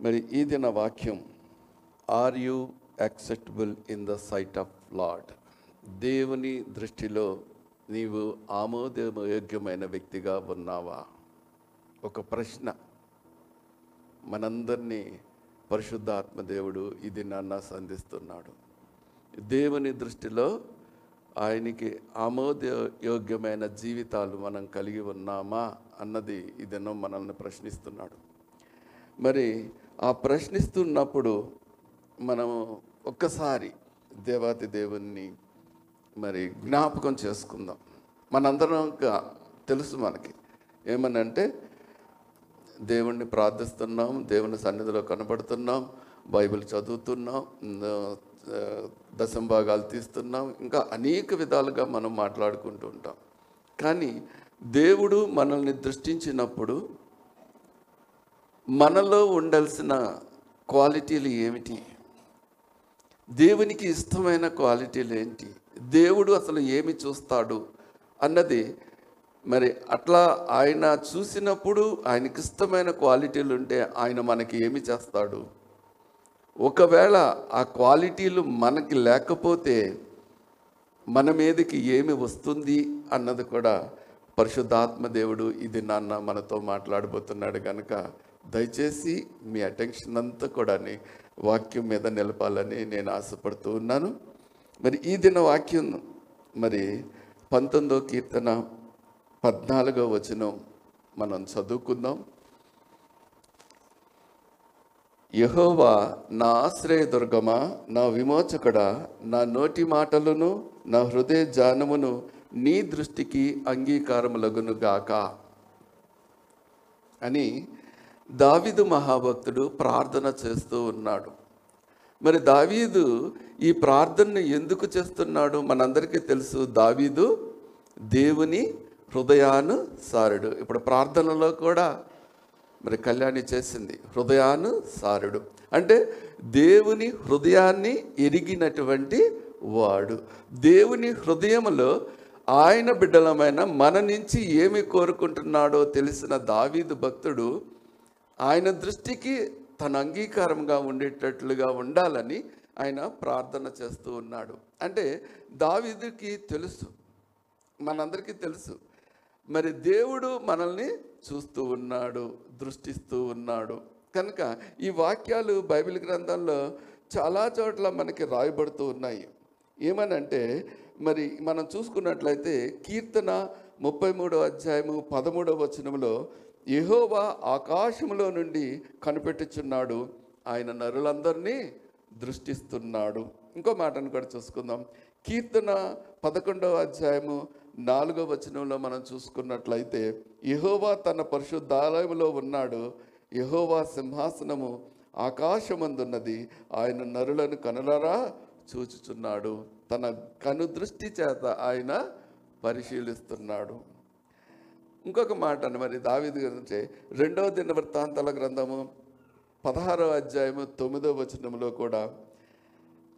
మరి ఈ దిన వాక్యం are you acceptable in the sight of Lord దేవుని దృష్టిలో నీవు ఆమోదయోగ్యమైన వ్యక్తిగా ఉన్నావా? ఒక ప్రశ్న. మనందరినీ పరిశుద్ధాత్మ దేవుడు ఇది నన్న సంధిస్తున్నాడు. దేవుని దృష్టిలో ఆయనకి ఆమోదయోగ్యమైన జీవితాలు మనం కలిగి ఉన్నామా అన్నది ఇదనో మనల్ని ప్రశ్నిస్తున్నాడు. మరి ఆ ప్రశ్నిస్తున్నప్పుడు మనం ఒక్కసారి దేవాతి దేవుణ్ణి మరి జ్ఞాపకం చేసుకుందాం. మనందరం గా- తెలుసు మనకి. ఏమనంటే దేవుణ్ణి ప్రార్థిస్తున్నాం దేవుని సన్నిధిలో కనబడుతున్నాం బైబిల్ చదువుతున్నాం దశంభాగాలు తీస్తున్నాం ఇంకా అనేక విధాలుగా మనం మాట్లాడుకుంటూ ఉంటాం. కానీ దేవుడు మనల్ని దృష్టించినప్పుడు మనలో ఉండాల్సిన క్వాలిటీలు ఏమిటి? దేవునికి ఇష్టమైన క్వాలిటీలు ఏంటి? దేవుడు అసలు ఏమి చూస్తాడు అన్నది మరి అట్లా ఆయన చూసినప్పుడు ఆయనకి ఇష్టమైన క్వాలిటీలు ఉంటే ఆయన మనకి ఏమి చేస్తాడు? ఒకవేళ ఆ క్వాలిటీలు మనకి లేకపోతే మన మీదకి ఏమి వస్తుంది అన్నది కూడా పరిశుద్ధాత్మ దేవుడు ఇది నాన్న మనతో మాట్లాడబోతున్నాడు కనుక దయచేసి మీ అటెన్షన్ అంతా కూడా వాక్యం మీద నిలపాలని నేను ఆశపడుతూ ఉన్నాను. మరి ఈ దిన వాక్యం మరి పంతొమ్మిదో కీర్తన పద్నాలుగో వచనం మనం చదువుకుందాం. యహోవా నా ఆశ్రయదుర్గమా నా విమోచకుడా నా నోటి మాటలను నా హృదయ జానమును నీ దృష్టికి అంగీకారములగును గాక అని దావీదు మహాభక్తుడు ప్రార్థన చేస్తూ ఉన్నాడు. మరి దావీదు ఈ ప్రార్థనను ఎందుకు చేస్తున్నాడు? మనందరికీ తెలుసు దావీదు దేవుని హృదయాను సారుడు ఇప్పుడు ప్రార్థనలో కూడా మరి కళ్యాణి చేసింది హృదయాను సారుడు అంటే దేవుని హృదయాన్ని ఎరిగినటువంటి వాడు. దేవుని హృదయంలో ఆయన బిడ్డలమైన మన నుంచి ఏమి కోరుకుంటున్నాడో తెలిసిన దావీదు భక్తుడు ఆయన దృష్టికి తన అంగీకారంగా ఉండేటట్లుగా ఉండాలని ఆయన ప్రార్థన చేస్తూ ఉన్నాడు. అంటే దావీదుకి తెలుసు. మనందరికీ తెలుసు. మరి దేవుడు మనల్ని చూస్తూ ఉన్నాడు దృష్టిస్తూ ఉన్నాడు. కనుక ఈ వాక్యాలు బైబిల్ గ్రంథంలో చాలా చోట్ల మనకి రాయబడుతూ ఉన్నాయి. ఏమనంటే మరి మనం చూసుకున్నట్లయితే కీర్తన ముప్పై మూడో అధ్యాయము పదమూడవ వచనంలో యహోవా ఆకాశములో నుండి కనిపెట్టుచున్నాడు. ఆయన నరులందరినీ దృష్టిస్తున్నాడు. ఇంకో మాటను కూడా చూసుకుందాం. కీర్తన పదకొండవ అధ్యాయము నాలుగవ వచనంలో మనం చూసుకున్నట్లయితే యహోవా తన పరిశుద్ధాలయంలో ఉన్నాడు. యహోవా సింహాసనము ఆకాశమందున్నది. ఆయన నరులను కనులరా చూచుచున్నాడు. తన కను దృష్టి చేత ఆయన పరిశీలిస్తున్నాడు. ఇంకొక మాట మరి దావిది గురించి రెండవ దిన వృత్తాంతాల గ్రంథము పదహారవ అధ్యాయము తొమ్మిదవ వచనంలో కూడా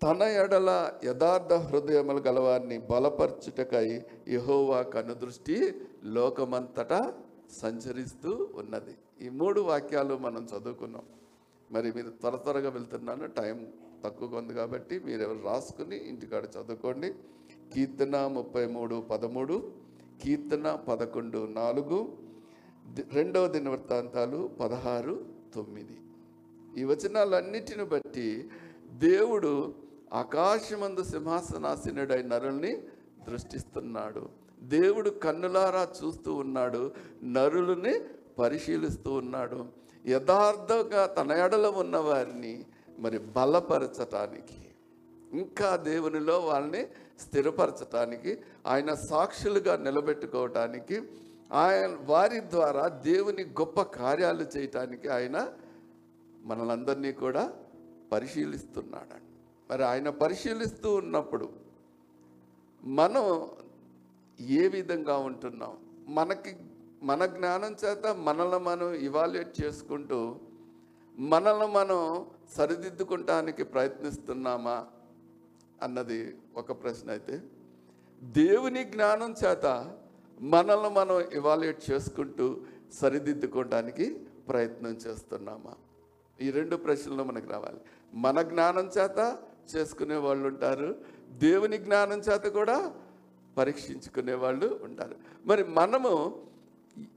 తన ఎడల యథార్థ హృదయములు గలవారిని బలపరచుటకై యహోవా కనుదృష్టి లోకమంతటా సంచరిస్తూ ఉన్నది. ఈ మూడు వాక్యాలు మనం చదువుకున్నాం. మరి మీరు త్వర త్వరగా వెళ్తున్నాను టైం తక్కువగా ఉంది కాబట్టి మీరు ఎవరు రాసుకుని ఇంటికాడ చదువుకోండి. కీర్తన ముప్పై మూడు పదమూడు కీర్తన పదకొండు నాలుగు రెండవ దినవృత్తాంతాలు పదహారు తొమ్మిది. ఈ వచనాలన్నిటిని బట్టి దేవుడు ఆకాశమందు సింహాసనాసీనుడై నరుల్ని దృష్టిస్తున్నాడు దేవుడు కన్నులారా చూస్తూ ఉన్నాడు నరులని పరిశీలిస్తూ ఉన్నాడు. యథార్థంగా తన ఎడల ఉన్న వారిని మరి బలపరచటానికి. ఇంకా దేవునిలో వాళ్ళని స్థిరపరచటానికి ఆయన సాక్షులుగా నిలబెట్టుకోవటానికి ఆయన వారి ద్వారా దేవుని గొప్ప కార్యాలు చేయటానికి ఆయన మనలందరినీ కూడా పరిశీలిస్తున్నాడు మరి ఆయన పరిశీలిస్తూ ఉన్నప్పుడు మనం ఏ విధంగా ఉంటున్నాం? మనకి మన జ్ఞానం చేత మనల్ని మనం ఇవాల్యుయేట్ చేసుకుంటూ మనల్ని మనం సరిదిద్దుకుంటానికి ప్రయత్నిస్తున్నామా? అన్నది ఒక ప్రశ్న అయితే దేవుని జ్ఞానం చేత మనల్ని మనం ఇవాల్యుయేట్ చేసుకుంటూ సరిదిద్దుకోవడానికి ప్రయత్నం చేస్తున్నామా? ఈ రెండు ప్రశ్నలు మనకు రావాలి. మన జ్ఞానం చేత చేసుకునే వాళ్ళు ఉంటారు దేవుని జ్ఞానం చేత కూడా పరీక్షించుకునే వాళ్ళు ఉంటారు. మరి మనము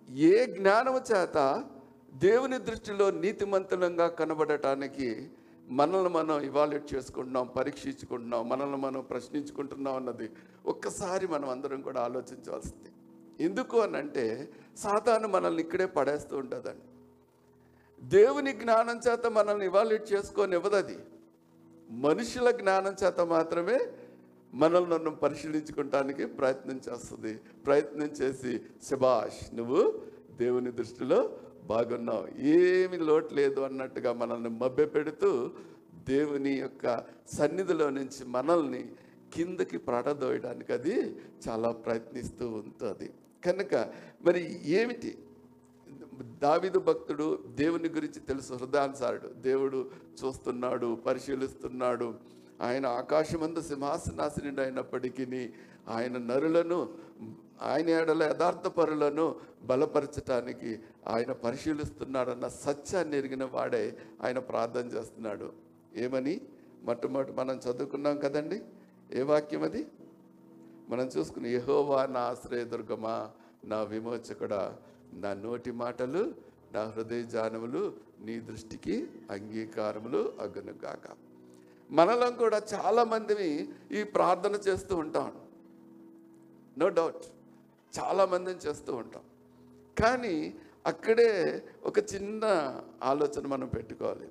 ఏ జ్ఞానము చేత దేవుని దృష్టిలో నీతిమంతులంగా కనబడటానికి మనల్ని మనం ఇవాల్యుయేట్ చేసుకుంటున్నాం పరీక్షించుకుంటున్నాం మనల్ని మనం ప్రశ్నించుకుంటున్నాం అన్నది ఒక్కసారి మనం అందరం కూడా ఆలోచించవలసింది. ఎందుకు అని అంటే సాతాను మనల్ని ఇక్కడే పడేస్తూ ఉంటుందండి. దేవుని జ్ఞానం చేత మనల్ని ఇవాల్యుయేట్ చేసుకొని ఇవ్వదు అది. మనుషుల జ్ఞానం చేత మాత్రమే మనల్ని నన్ను పరిశీలించుకోవటానికి ప్రయత్నం చేస్తుంది. ప్రయత్నం చేసి శబాష్ నువ్వు దేవుని దృష్టిలో బాగున్నావు ఏమి లోటు లేదు అన్నట్టుగా మనల్ని మభ్య పెడుతూ దేవుని యొక్క సన్నిధిలో నుంచి మనల్ని కిందకి ప్రాడదోయడానికి అది చాలా ప్రయత్నిస్తూ ఉంటుంది. కనుక మరి ఏమిటి? దావిదు భక్తుడు దేవుని గురించి తెలుసు హృదయాన్సారుడు. దేవుడు చూస్తున్నాడు పరిశీలిస్తున్నాడు. ఆయన ఆకాశమందు సింహాసనాశనుడు అయినప్పటికీ ఆయన నరులను ఆయన ఏడల యథార్థ పరులను బలపరచటానికి ఆయన పరిశీలిస్తున్నాడన్న సత్యాన్ని ఎరిగిన వాడే ఆయన ప్రార్థన చేస్తున్నాడు. ఏమని? మొట్టమొదటి మనం చదువుకున్నాం కదండి. ఏ వాక్యం అది? మనం చూసుకుని యహోవా నా ఆశ్రయదుర్గమా నా విమోచకుడా నా నోటి మాటలు నా హృదయ జానములు నీ దృష్టికి అంగీకారములు అగ్నుగాక మనలో కూడా చాలామందిని ఈ ప్రార్థన చేస్తూ ఉంటాం. నో డౌట్ చాలామందిని చేస్తూ ఉంటాం. కానీ అక్కడే ఒక చిన్న ఆలోచన మనం పెట్టుకోవాలి.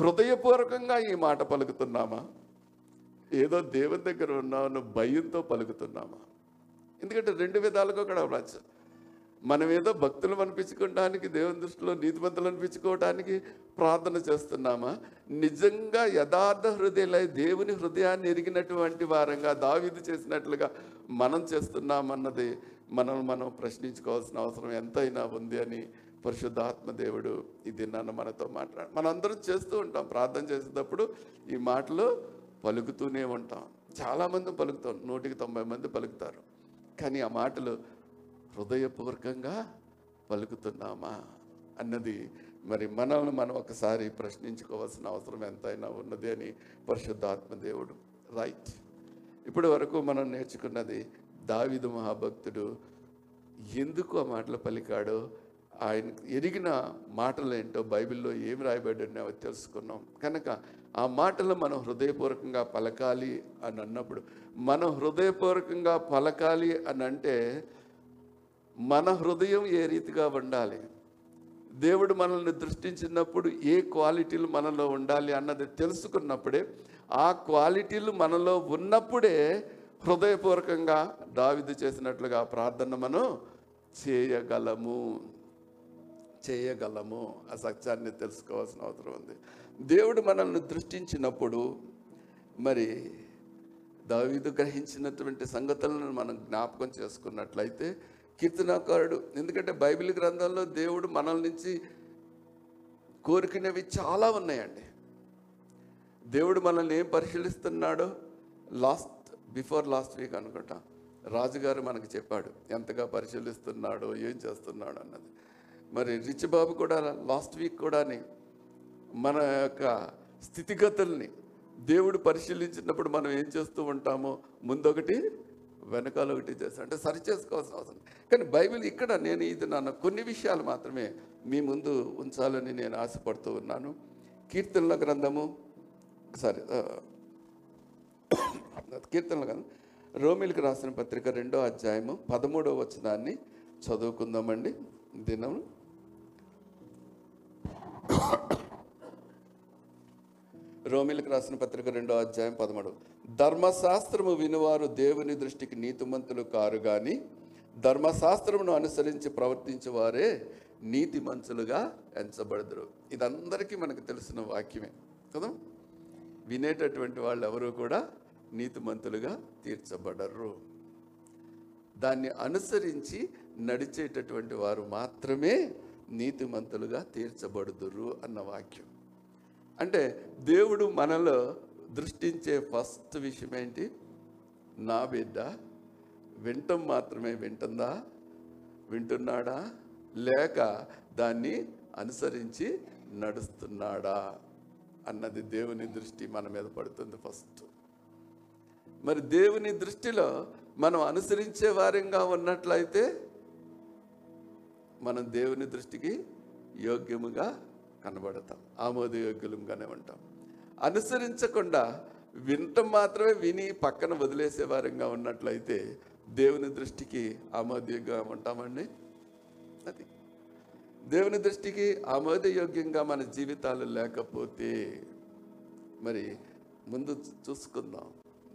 హృదయపూర్వకంగా ఈ మాట పలుకుతున్నామా? ఏదో దేవుని దగ్గర ఉన్నామన్న భయంతో పలుకుతున్నామా? ఎందుకంటే రెండు విధాలుగా కూడా అవ్వచ్చు. మనం ఏదో భక్తులు అనిపించుకోవడానికి దేవుని దృష్టిలో నీతిమంతులు అనిపించుకోవడానికి ప్రార్థన చేస్తున్నామా? నిజంగా యథార్థ హృదయలై దేవుని హృదయాన్ని ఎరిగినటువంటి వారంగా దావీదు చేసినట్లుగా మనం చేస్తున్నామన్నది మనం మనం ప్రశ్నించుకోవాల్సిన అవసరం ఎంతైనా ఉంది అని పరిశుద్ధాత్మ దేవుడు ఇది నన్ను మనతో మాట్లాడు మనందరం చేస్తూ ఉంటాం ప్రార్థన చేసేటప్పుడు ఈ మాటలు పలుకుతూనే ఉంటాం. చాలామంది పలుకుతాం నూటికి తొంభై మంది పలుకుతారు. కానీ ఆ మాటలు హృదయపూర్వకంగా పలుకుతున్నామా అన్నది మరి మనల్ని మనం ఒకసారి ప్రశ్నించుకోవాల్సిన అవసరం ఎంతైనా ఉన్నది అని పరిశుద్ధాత్మ దేవుడు రైట్. ఇప్పటి వరకు మనం నేర్చుకున్నది దావిదు మహాభక్తుడు ఎందుకు ఆ మాటలు పలికాడో ఆయన ఎరిగిన మాటలు ఏంటో బైబిల్లో ఏం రాయబడ్డాయో అవి తెలుసుకున్నాం. కనుక ఆ మాటలు మనం హృదయపూర్వకంగా పలకాలి అని అన్నప్పుడు మనం హృదయపూర్వకంగా పలకాలి అని అంటే మన హృదయం ఏ రీతిగా ఉండాలి? దేవుడు మనల్ని దృష్టించినప్పుడు ఏ క్వాలిటీలు మనలో ఉండాలి అన్నది తెలుసుకున్నప్పుడే ఆ క్వాలిటీలు మనలో ఉన్నప్పుడే హృదయపూర్వకంగా దావిదు చేసినట్లుగా ప్రార్థన మనం చేయగలము. చేయగలము. ఆ సత్యాన్ని తెలుసుకోవాల్సిన అవసరం ఉంది. దేవుడు మనల్ని దృష్టించినప్పుడు మరి దావీదు గ్రహించినటువంటి సంగతులను మనం జ్ఞాపకం చేసుకున్నట్లయితే కీర్తనాకారుడు ఎందుకంటే బైబిల్ గ్రంథంలో దేవుడు మనల్ నుంచి కోరుకునేవి చాలా ఉన్నాయండి. దేవుడు మనల్ని ఏం పరిశీలిస్తున్నాడో లాస్ట్ బిఫోర్ లాస్ట్ వీక్ అనుకుంటా రాజుగారు మనకు చెప్పాడు ఎంతగా పరిశీలిస్తున్నాడో ఏం చేస్తున్నాడో అన్నది. మరి రిచ్ బాబు కూడా లాస్ట్ వీక్ కూడాని మన యొక్క స్థితిగతుల్ని దేవుడు పరిశీలించినప్పుడు మనం ఏం చేస్తూ ఉంటామో ముందొకటి వెనకాల ఒకటి చేస్తాం అంటే సరి చేసుకోవాల్సిన అవసరం కానీ బైబిల్ ఇక్కడ నేను ఇది నాన్న కొన్ని విషయాలు మాత్రమే మీ ముందు ఉంచాలని నేను ఆశపడుతూ ఉన్నాను. కీర్తనల గ్రంథము సారీ కీర్తనలు గ్రంథం రోమిలకు రాసిన పత్రిక రెండో అధ్యాయము పదమూడవ వచనాన్ని చదువుకుందామండి. దినం. రోమిలకు రాసిన పత్రిక రెండో అధ్యాయం పదమూడు. ధర్మశాస్త్రము వినువారు దేవుని దృష్టికి నీతిమంతులు కారు కానీ ధర్మశాస్త్రమును అనుసరించి ప్రవర్తించే వారే నీతిమంతులుగా ఎంచబడదురు. ఇదందరికీ మనకు తెలిసిన వాక్యమే. కదా? వినేటటువంటి వాళ్ళు ఎవరు కూడా నీతిమంతులుగా తీర్చబడరు. దాన్ని అనుసరించి నడిచేటటువంటి వారు మాత్రమే నీతిమంతులుగా తీర్చబడుదురు అన్న వాక్యం. అంటే దేవుడు మనలో దృష్టించే ఫస్ట్ విషయం ఏంటి? నా బిడ్డ వింటం మాత్రమే వింటుందా? వింటున్నాడా? లేక దాన్ని అనుసరించి నడుస్తున్నాడా? అన్నది దేవుని దృష్టి మన మీద పడుతుంది ఫస్ట్. మరి దేవుని దృష్టిలో మనం అనుసరించే వారంగా ఉన్నట్లయితే మనం దేవుని దృష్టికి యోగ్యముగా కనబడతాం ఆమోదయోగ్యులంగానే ఉంటాం. అనుసరించకుండా వినటం మాత్రమే విని పక్కన వదిలేసే వారంగా ఉన్నట్లయితే దేవుని దృష్టికి ఆమోదయోగ్యంగా ఉంటామండి. అది దేవుని దృష్టికి ఆమోదయోగ్యంగా మన జీవితాలు లేకపోతే మరి ముందు చూసుకుందాం.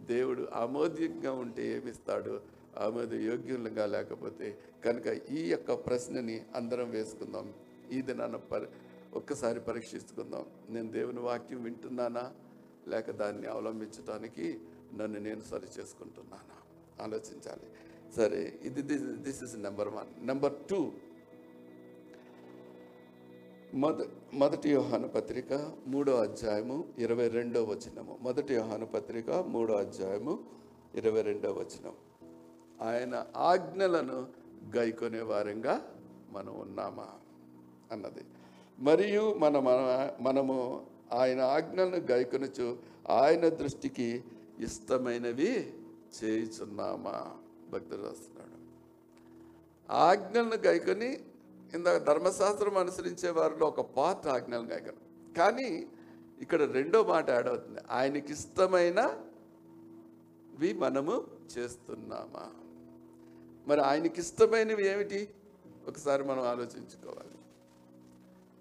దేవుడు ఆమోదయంగా ఉంటే ఏమిస్తాడు? ఆమోదయోగ్యంగా లేకపోతే కనుక ఈ యొక్క ప్రశ్నని అందరం వేసుకుందాం. ఈ దినాన పరి ఒక్కసారి పరీక్షించుకుందాం. నేను దేవుని వాక్యం వింటున్నానా? లేక దాన్ని అవలంబించడానికి నన్ను నేను సరి చేసుకుంటున్నానా? ఆలోచించాలి. సరే ఇది this is number one number two మొద మొదటి యోహాను పత్రిక మూడో అధ్యాయము ఇరవై రెండో వచనము. మొదటి యోహాను పత్రిక మూడో అధ్యాయము ఇరవై రెండో వచనం. ఆయన ఆజ్ఞలను గైకొనే వారంగా మనం ఉన్నామా? అన్నది. మరియు మన మన- మనము ఆయన ఆజ్ఞలను గైకొనచ్చు ఆయన దృష్టికి ఇష్టమైనవి చేయుచున్నామా? భక్తుడు రాస్తున్నాడు. ఆజ్ఞలను గైకొని ఇందాక ధర్మశాస్త్రం అనుసరించే వారిలో ఒక పార్ట్ ఆజ్ఞలు గైకొని కానీ ఇక్కడ రెండో మాట యాడ్ అవుతుంది. ఆయనకి ఇష్టమైనవి మనము చేస్తున్నామా? మరి ఆయనకి ఇష్టమైనవి ఏమిటి? ఒకసారి మనం ఆలోచించుకోవాలి.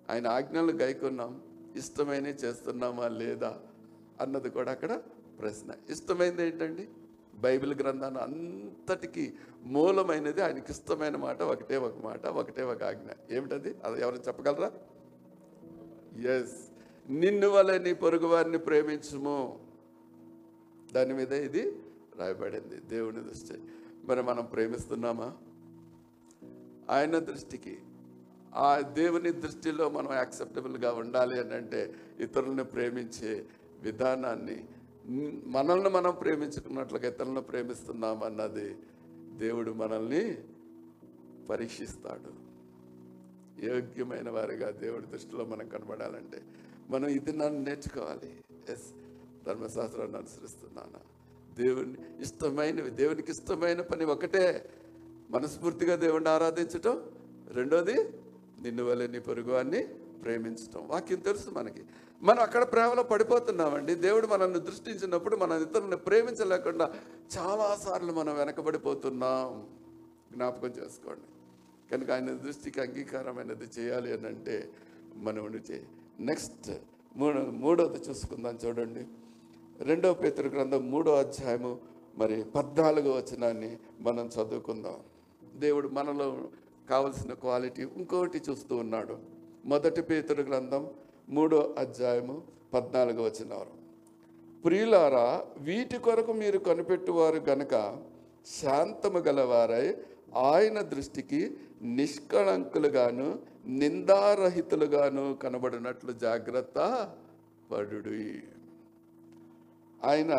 ఆయన ఆజ్ఞలు గైకున్నాం. ఇష్టమైనవి చేస్తున్నామా లేదా అన్నది కూడా అక్కడ ప్రశ్న. ఇష్టమైనది ఏంటండి? బైబిల్ గ్రంథాన్ని అంతటికి మూలమైనది ఆయనకి ఇష్టమైన మాట ఒకటే ఒక మాట ఒకటే ఒక ఆజ్ఞ. ఏమిటది? అది ఎవరు చెప్పగలరా? ఎస్ నిన్ను వల్ల నీ పొరుగు వారిని దాని మీద ఇది రాయబడింది. దేవుని దృష్టి. మరి మనం ప్రేమిస్తున్నామా? ఆయన దృష్టికి ఆ దేవుని దృష్టిలో మనం యాక్సెప్టబుల్గా ఉండాలి అని అంటే ఇతరులను ప్రేమించే విధానాన్ని మనల్ని మనం ప్రేమించుకున్నట్లుగా ఇతరులను ప్రేమిస్తున్నాం అన్నది దేవుడు మనల్ని పరీక్షిస్తాడు. యోగ్యమైన వారిగా దేవుడి దృష్టిలో మనం కనబడాలంటే మనం ఇది నన్ను నేర్చుకోవాలి. ఎస్ ధర్మశాస్త్రాన్ని అనుసరిస్తున్నాను. దేవుని ఇష్టమైనవి దేవునికి ఇష్టమైన పని ఒకటే. మనస్ఫూర్తిగా దేవుణ్ణి ఆరాధించటం. రెండోది నిన్ను వల్ల నీ పొరుగు అన్ని ప్రేమించటం. వాక్యం తెలుసు మనకి. మనం అక్కడ ప్రేమలో పడిపోతున్నామండి. దేవుడు మనల్ని దృష్టించినప్పుడు మనం ఇతరులను ప్రేమించలేకుండా చాలాసార్లు మనం వెనకబడిపోతున్నాం. జ్ఞాపకం చేసుకోండి. కనుక ఆయన దృష్టికి అంగీకారమైనది చేయాలి అని అంటే మనం ఉండి నెక్స్ట్ మూడో మూడోది చూసుకుందాం చూడండి. రెండవ పేతురు గ్రంథం మూడో అధ్యాయము మరి పద్నాలుగో వచనాన్ని మనం చదువుకుందాం. దేవుడు మనలో కావలసిన క్వాలిటీ ఇంకోటి చూస్తూ ఉన్నాడు. మొదటి పేతురు గ్రంథం మూడో అధ్యాయము పద్నాలుగు వచనం ప్రియులారా వీటి కొరకు మీరు కనిపెట్టువారు గనక శాంతము గలవారై ఆయన దృష్టికి నిష్కళంకులుగాను నిందారహితులుగాను కనబడినట్లు జాగ్రత్త పడుడి. ఆయన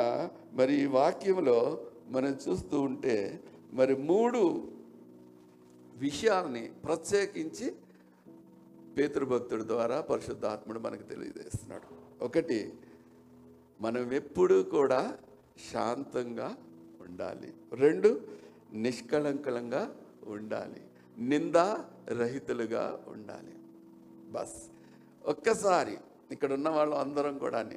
మరి ఈ వాక్యంలో మనం చూస్తూ ఉంటే మరి మూడు విషయాల్ని ప్రత్యేకించి పేతృభక్తుడి ద్వారా పరిశుద్ధాత్ముడు మనకు తెలియజేస్తున్నాడు. ఒకటి మనం ఎప్పుడూ కూడా శాంతంగా ఉండాలి. రెండు నిష్కళంకలంగా ఉండాలి. నిందా రహితులుగా ఉండాలి. బస్. ఒక్కసారి ఇక్కడ ఉన్న వాళ్ళు అందరం కూడా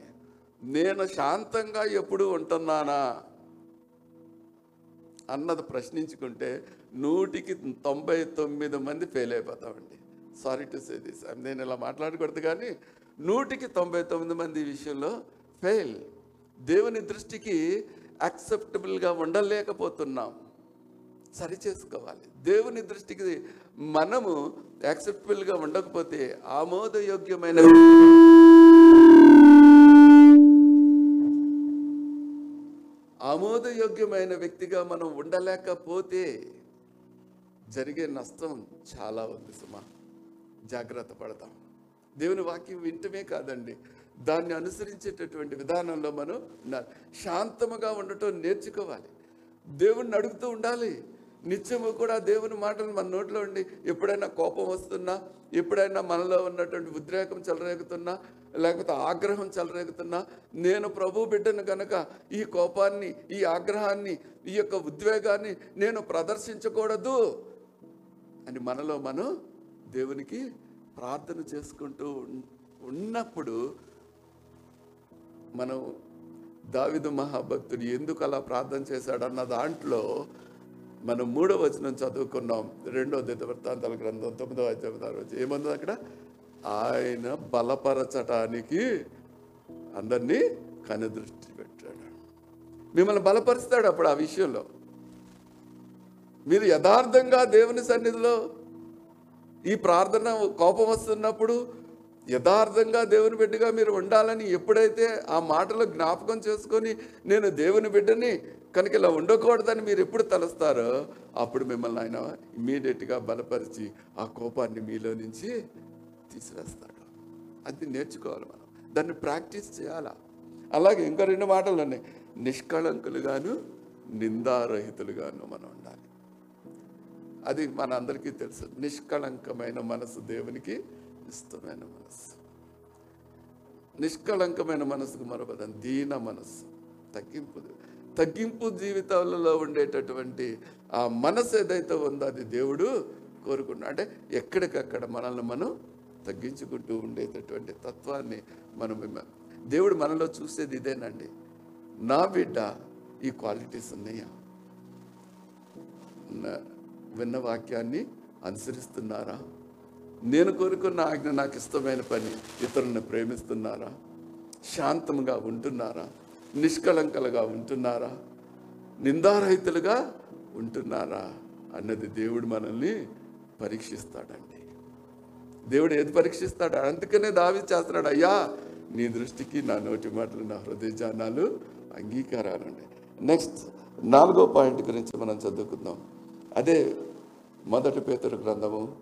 నేను శాంతంగా ఎప్పుడు ఉంటున్నానా అన్నది ప్రశ్నించుకుంటే నూటికి తొంభై తొమ్మిది మంది ఫెయిల్ అయిపోతామండి. సారీ టు సే దిస్ నేను ఇలా మాట్లాడకూడదు కానీ నూటికి తొంభై తొమ్మిది మంది విషయంలో ఫెయిల్ దేవుని దృష్టికి యాక్సెప్టబుల్గా ఉండలేకపోతున్నాం. సరి చేసుకోవాలి. దేవుని దృష్టికి మనము యాక్సెప్టబుల్గా ఉండకపోతే ఆమోదయోగ్యమైన ఆమోదయోగ్యమైన వ్యక్తిగా మనం ఉండలేకపోతే జరిగే నష్టం చాలా ఉంది సుమా. జాగ్రత్త పడతాం. దేవుని వాక్యం వింటమే కాదండి. దాన్ని అనుసరించేటటువంటి విధానంలో మనం శాంతముగా ఉండటం నేర్చుకోవాలి. దేవుణ్ణి అడుగుతూ ఉండాలి. నిత్యము కూడా దేవుని మాటలు మన నోట్లో ఉండి ఎప్పుడైనా కోపం వస్తున్నా ఎప్పుడైనా మనలో ఉన్నటువంటి ఉద్రేకం చెలరేగుతున్నా లేకపోతే ఆగ్రహం చెలరేగుతున్నా నేను ప్రభు బిడ్డను కనుక ఈ కోపాన్ని ఈ ఆగ్రహాన్ని ఈ యొక్క ఉద్వేగాన్ని నేను ప్రదర్శించకూడదు అని మనలో మనం దేవునికి ప్రార్థన చేసుకుంటూ ఉన్నప్పుడు మనం దావిదు మహాభక్తుడు ఎందుకు అలా ప్రార్థన చేశాడన్న దాంట్లో మనం మూడో వచనం చదువుకున్నాం. రెండో దిత వృత్తాంతాల గ్రంథం తొమ్మిదో అధ్యాయం రోజు ఏముంది అక్కడ? ఆయన బలపరచటానికి అందరినీ కనుదృష్టి పెట్టాడు. మిమ్మల్ని బలపరుస్తాడు అప్పుడు ఆ విషయంలో. మీరు యథార్థంగా దేవుని సన్నిధిలో ఈ ప్రార్థన కోపం వస్తున్నప్పుడు యథార్థంగా దేవుని బిడ్డగా మీరు ఉండాలని ఎప్పుడైతే ఆ మాటలు జ్ఞాపకం చేసుకొని నేను దేవుని బిడ్డని కనుక ఇలా ఉండకూడదని మీరు ఎప్పుడు తలుస్తారో అప్పుడు మిమ్మల్ని ఆయన ఇమీడియట్గా బలపరిచి ఆ కోపాన్ని మీలో నుంచి తీసివేస్తాడు. అది నేర్చుకోవాలి మనం. దాన్ని ప్రాక్టీస్ చేయాలా? అలాగే ఇంకా రెండు మాటలు ఉన్నాయి. నిష్కళంకులుగాను నిందారహితులుగాను మనం ఉండాలి. అది మన అందరికీ తెలుసు. నిష్కళంకమైన మనసు దేవునికి ఇష్టమైన మనసు. నిష్కళంకమైన మనసుకు మరో పదం దీన మనసు. తగ్గింపు తగ్గింపు జీవితాలలో ఉండేటటువంటి ఆ మనసు ఏదైతే ఉందో అది దేవుడు కోరుకున్నాడు అంటే ఎక్కడికక్కడ మనల్ని మనం తగ్గించుకుంటూ ఉండేటటువంటి తత్వాన్ని మనం దేవుడు మనలో చూసేది ఇదేనండి. నా బిడ్డ ఈ క్వాలిటీస్ ఉన్నాయా? నా- విన్న వాక్యాన్ని అనుసరిస్తున్నారా? నేను కోరుకున్న ఆజ్ఞ నాకు ఇష్టమైన పని ఇతరులను ప్రేమిస్తున్నారా? శాంతంగా ఉంటున్నారా? నిష్కళంకలుగా ఉంటున్నారా? నిందారహితులుగా ఉంటున్నారా? అన్నది దేవుడు మనల్ని పరీక్షిస్తాడండి. దేవుడు ఏది పరీక్షిస్తాడు? అందుకనే దావి చేస్తున్నాడు అయ్యా నీ దృష్టికి నా నోటి మాటలు నా హృదయ జానాలు అంగీకారాలండి నెక్స్ట్ నాలుగో పాయింట్ గురించి మనం చదువుకుందాం. అదే మొదటి పేతురు గ్రంథము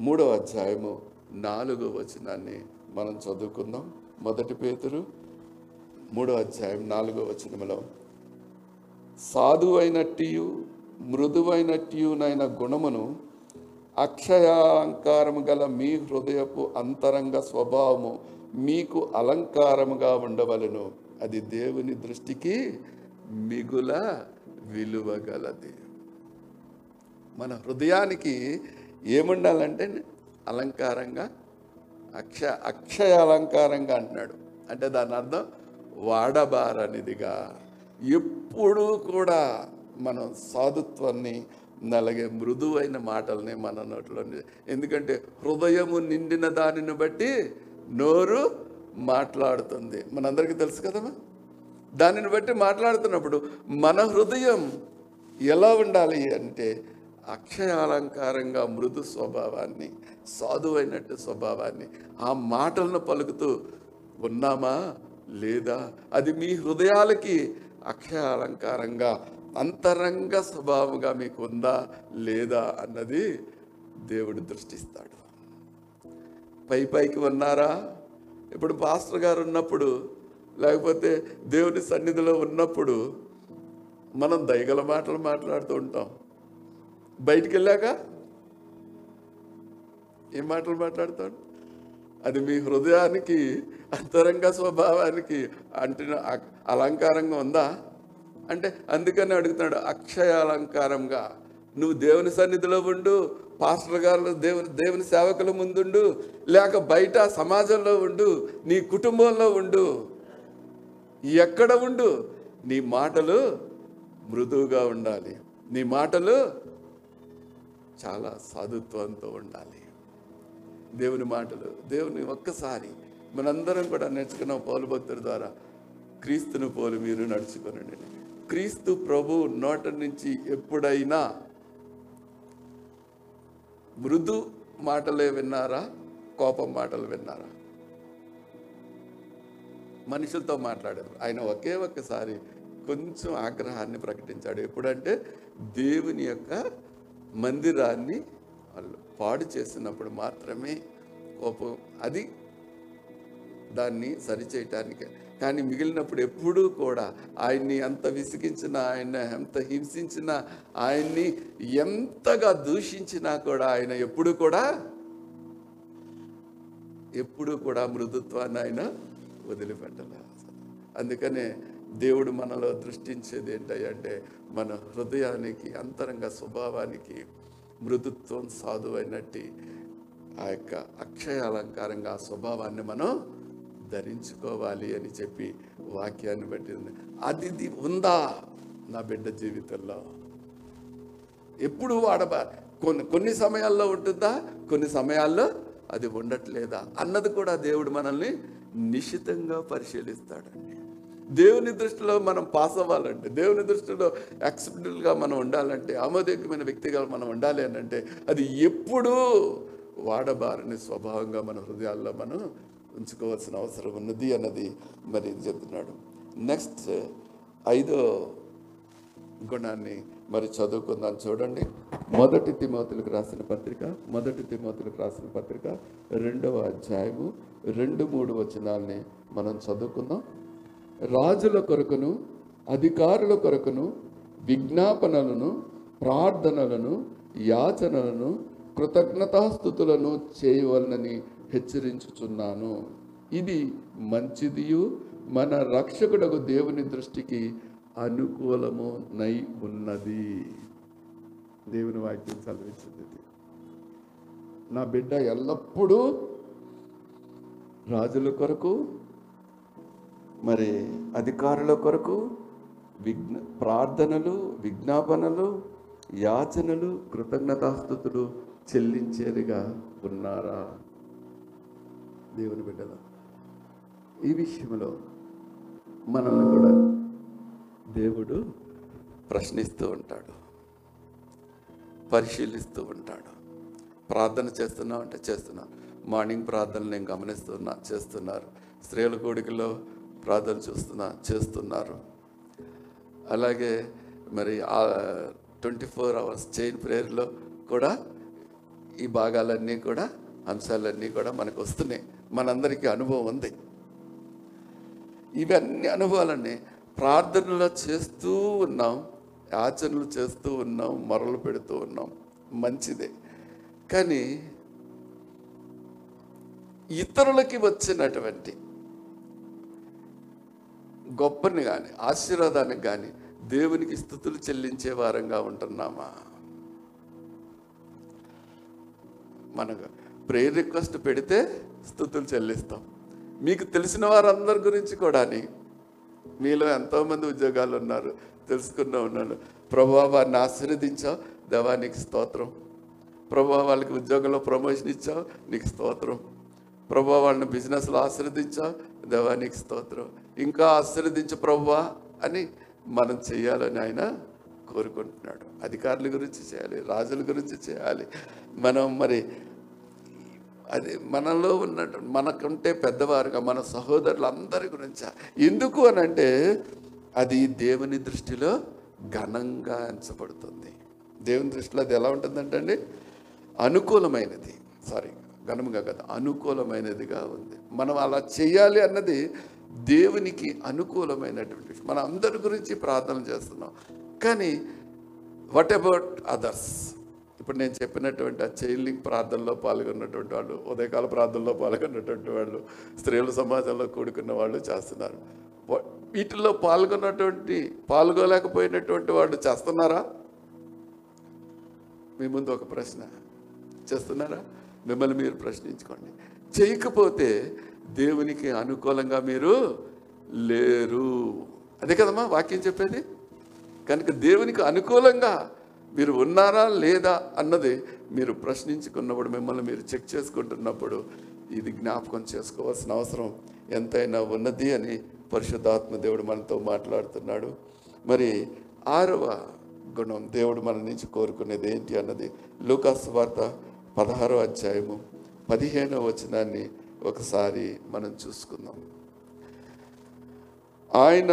మూడో అధ్యాయము నాలుగో వచనాన్ని మనం చదువుకుందాం. మొదటి పేతురు మూడో అధ్యాయం నాలుగో వచనములో సాధువైనట్టియు మృదువైనట్టియునైన గుణమును అక్షయాంకారము గల మీ హృదయపు అంతరంగ స్వభావము మీకు అలంకారముగా ఉండవలను. అది దేవుని దృష్టికి మిగుల విలువగలది మన హృదయానికి ఏముండాలంటే అలంకారంగా అక్ష అక్షయ అలంకారంగా అంటున్నాడు. అంటే దాని అర్థం వాడబారనిదిగా. ఎప్పుడూ కూడా మనం సాధుత్వాన్ని అలాగే మృదువైన మాటల్ని మన నోట్లో ఎందుకంటే హృదయము నిండిన దానిని బట్టి నోరు మాట్లాడుతుంది. మనందరికీ తెలుసు కదమ్మా? దానిని బట్టి మాట్లాడుతున్నప్పుడు మన హృదయం ఎలా ఉండాలి అంటే అక్షయ అలంకారంగా మృదు స్వభావాన్ని సాధువైనట్టు స్వభావాన్ని ఆ మాటలను పలుకుతూ ఉన్నామా? లేదా? అది మీ హృదయాలకి అక్షయ అలంకారంగా అంతరంగ స్వభావంగా మీకు ఉందా లేదా అన్నది దేవుడు దృష్టిస్తాడు. పై పైకి ఉన్నారా? ఇప్పుడు పాస్టర్ గారు ఉన్నప్పుడు లేకపోతే దేవుని సన్నిధిలో ఉన్నప్పుడు మనం దయగల మాటలు మాట్లాడుతూ ఉంటాం. బయటికి వెళ్ళాక ఏం మాటలు మాట్లాడతాడు? అది మీ హృదయానికి అంతరంగ స్వభావానికి అంటే అలంకారంగా ఉందా? అంటే అందుకని అడుగుతున్నాడు అక్షయ అలంకారంగా. నువ్వు దేవుని సన్నిధిలో ఉండు పాస్టర్ గారు దేవుని దేవుని సేవకుల ముందుండు లేక బయట సమాజంలో ఉండు నీ కుటుంబంలో ఉండు. ఎక్కడ ఉండు? నీ మాటలు మృదువుగా ఉండాలి. నీ మాటలు చాలా సాధుత్వంతో ఉండాలి. దేవుని మాటలు దేవుని ఒక్కసారి మనందరం కూడా నేర్చుకున్న పౌలు భక్తుల ద్వారా క్రీస్తును పోలు మీరు నడుచుకొనండి. క్రీస్తు ప్రభు నోట నుంచి ఎప్పుడైనా మృదు మాటలే విన్నారా? కోపం మాటలు విన్నారా? మనుషులతో మాట్లాడారు. ఆయన ఒకే ఒక్కసారి కొంచెం ఆగ్రహాన్ని ప్రకటించాడు. ఎప్పుడంటే దేవుని యొక్క మందిరాన్ని వాళ్ళు పాడు చేసినప్పుడు మాత్రమే కోపం. అది దాన్ని సరిచేయటానికి. కానీ మిగిలినప్పుడు ఎప్పుడూ కూడా ఆయన్ని ఎంత విసిగించినా ఆయన ఎంత హింసించినా ఆయన్ని ఎంతగా దూషించినా కూడా ఆయన ఎప్పుడు కూడా ఎప్పుడు కూడా మృదుత్వాన్ని ఆయన వదిలిపెట్టలే అందుకనే దేవుడు మనలో దృష్టించేది ఏంటంటే మన హృదయానికి అంతరంగ స్వభావానికి మృదుత్వం సాధువైనట్టి ఆ యొక్క అక్షయ అలంకారంగా ఆ స్వభావాన్ని మనం ధరించుకోవాలి అని చెప్పి వాక్యాన్ని బట్టి అది ఉందా నా బిడ్డ జీవితంలో? ఎప్పుడు వాడబ కొన్ని కొన్ని సమయాల్లో ఉంటుందా? కొన్ని సమయాల్లో అది ఉండట్లేదా? అన్నది కూడా దేవుడు మనల్ని నిశితంగా పరిశీలిస్తాడండి. దేవుని దృష్టిలో మనం పాస్ అవ్వాలంటే దేవుని దృష్టిలో యాక్సెప్టబుల్గా మనం ఉండాలంటే ఆమోదయోగ్యమైన వ్యక్తిగా మనం ఉండాలి అని అంటే అది ఎప్పుడూ వాడబారని స్వభావంగా మన హృదయాల్లో మనం ఉంచుకోవాల్సిన అవసరం ఉన్నది అన్నది మరి చెప్తున్నాడు. నెక్స్ట్ ఐదో గుణాన్ని మరి చదువుకుందాం చూడండి. మొదటి తిమోతులకు రాసిన పత్రిక మొదటి తిమోతులకు రాసిన పత్రిక రెండవ అధ్యాయము రెండు మూడు వచనాల్ని మనం చదువుకుందాం. రాజుల కొరకును అధికారుల కొరకును విజ్ఞాపనలను ప్రార్థనలను యాచనలను కృతజ్ఞతాస్థుతులను చేయవలనని హెచ్చరించుచున్నాను. ఇది మంచిదియు మన రక్షకుడకు దేవుని దృష్టికి అనుకూలము నై ఉన్నది. దేవుని వాక్యం చదివించింది నా బిడ్డ ఎల్లప్పుడూ రాజుల కొరకు మరి అధికారుల కొరకు విజ్ఞ ప్రార్థనలు విజ్ఞాపనలు యాచనలు కృతజ్ఞతాస్థుతులు చెల్లించేదిగా ఉన్నారా? దేవుని బిడ్డల ఈ విషయంలో మనల్ని కూడా దేవుడు ప్రశ్నిస్తూ ఉంటాడు పరిశీలిస్తూ ఉంటాడు. ప్రార్థన చేస్తున్నాం అంటే చేస్తున్నాం. మార్నింగ్ ప్రార్థనలు నేను గమనిస్తున్నా చేస్తున్నారు. స్త్రీల కోడికలో ప్రార్థన చూస్తున్నా చేస్తున్నారు. అలాగే మరి ట్వంటీ ఫోర్ అవర్స్ చైన్ ప్రేయర్లో కూడా ఈ భాగాలన్నీ కూడా అంశాలన్నీ కూడా మనకు వస్తున్నాయి. మనందరికీ అనుభవం ఉంది. ఇవన్నీ అనుభవాలన్నీ ప్రార్థనలో చేస్తూ ఉన్నాం యాచనలు చేస్తూ ఉన్నాం మొరలు పెడుతూ ఉన్నాం. మంచిదే. కానీ ఇతరులకి వచ్చినటువంటి గొప్పని కానీ ఆశీర్వాదానికి కానీ దేవునికి స్థుతులు చెల్లించే వారంగా ఉంటున్నామా? మనకు ప్రేయర్ రిక్వెస్ట్ పెడితే స్థుతులు చెల్లిస్తాం. మీకు తెలిసిన వారందరి గురించి కూడా మీలో ఎంతోమంది ఉద్యోగాలు ఉన్నారు తెలుసుకున్న ఉన్నాను ప్రభా వారిని ఆశీర్వదించావు దేవానికి స్తోత్రం. ప్రభా వాళ్ళకి ఉద్యోగంలో ప్రమోషన్ ఇచ్చావు నీకు స్తోత్రం. ప్రభా వాళ్ళని బిజినెస్లో ఆశీర్వదించావు దేవానికి స్తోత్రం. ఇంకా ఆశీర్వదించు ప్రభువా అని మనం చేయాలని ఆయన కోరుకుంటున్నాడు. అధికారుల గురించి చేయాలి రాజుల గురించి చేయాలి. మనం మరి అది మనలో ఉన్నట్టు మనకుంటే పెద్దవారుగా మన సహోదరులందరి గురించి? ఎందుకు అని అంటే అది దేవుని దృష్టిలో ఘనంగా ఎంచబడుతుంది. దేవుని దృష్టిలో అది ఎలా ఉంటుందంటే అండి అనుకూలమైనది. సారీ ఘనముగా కదా అనుకూలమైనదిగా ఉంది. మనం అలా చేయాలి అన్నది దేవునికి అనుకూలమైనటువంటి విషయం. మనం అందరి గురించి ప్రార్థన చేస్తున్నాం. కానీ వాట్ అబౌట్ అదర్స్ ఇప్పుడు నేను చెప్పినటువంటి ఆ చైల్డింగ్ ప్రార్థనలో పాల్గొన్నటువంటి వాళ్ళు ఉదయకాల ప్రార్థనలో పాల్గొన్నటువంటి వాళ్ళు స్త్రీల సమాజంలో కూడుకున్న వాళ్ళు చేస్తున్నారు. వీటిల్లో పాల్గొన్నటువంటి పాల్గొలేకపోయినటువంటి వాళ్ళు చేస్తున్నారా? మీ ముందు ఒక ప్రశ్న. చేస్తున్నారా? మిమ్మల్ని మీరు ప్రశ్నించుకోండి. చేయకపోతే దేవునికి అనుకూలంగా మీరు లేరు. అదే కదమ్మా వాక్యం చెప్పేది? కనుక దేవునికి అనుకూలంగా మీరు ఉన్నారా లేదా అన్నది మీరు ప్రశ్నించుకున్నప్పుడు మిమ్మల్ని మీరు చెక్ చేసుకుంటున్నప్పుడు ఇది జ్ఞాపకం చేసుకోవాల్సిన అవసరం ఎంతైనా ఉన్నది అని పరిశుద్ధాత్మ దేవుడు మనతో మాట్లాడుతున్నాడు. మరి ఆరవ గుణం దేవుడు మన నుంచి కోరుకునేది ఏంటి అన్నది? లూకాస్ వార్త పదహారో అధ్యాయము పదిహేనవ వచనాన్ని ఒకసారి మనం చూసుకుందాం. ఆయన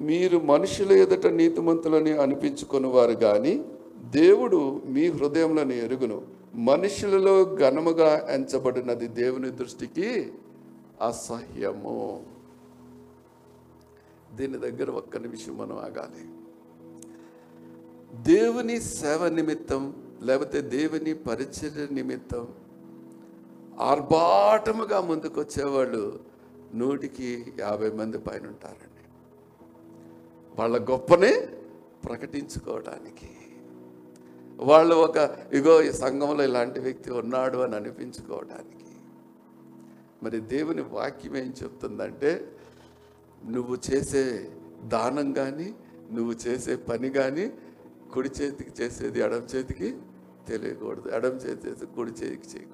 మీరు మనుషుల ఎదుట నీతిమంతులని అనిపించుకుని వారు కానీ దేవుడు మీ హృదయంలోని ఎరుగును. మనుషులలో ఘనముగా ఎంచబడినది దేవుని దృష్టికి అసహ్యము. దీని దగ్గర ఒక్క నిమిషం మనం ఆగాలి. దేవుని సేవ నిమిత్తం లేకపోతే దేవుని పరిచర్య నిమిత్తం ఆర్భాటముగా ముందుకు వచ్చేవాళ్ళు నూటికి యాభై మంది పైన ఉంటారండి వాళ్ళ గొప్పని ప్రకటించుకోవడానికి వాళ్ళు ఒక ఇగో ఈ సంఘంలో ఇలాంటి వ్యక్తి ఉన్నాడు అని అనిపించుకోవడానికి మరి దేవుని వాక్యం ఏం చెప్తుందంటే నువ్వు చేసే దానం కానీ నువ్వు చేసే పని కానీ కుడి చేతికి చేసేది ఎడమ చేతికి తెలియకూడదు. ఎడమ చేతి కుడి చేతికి చేయకూడదు.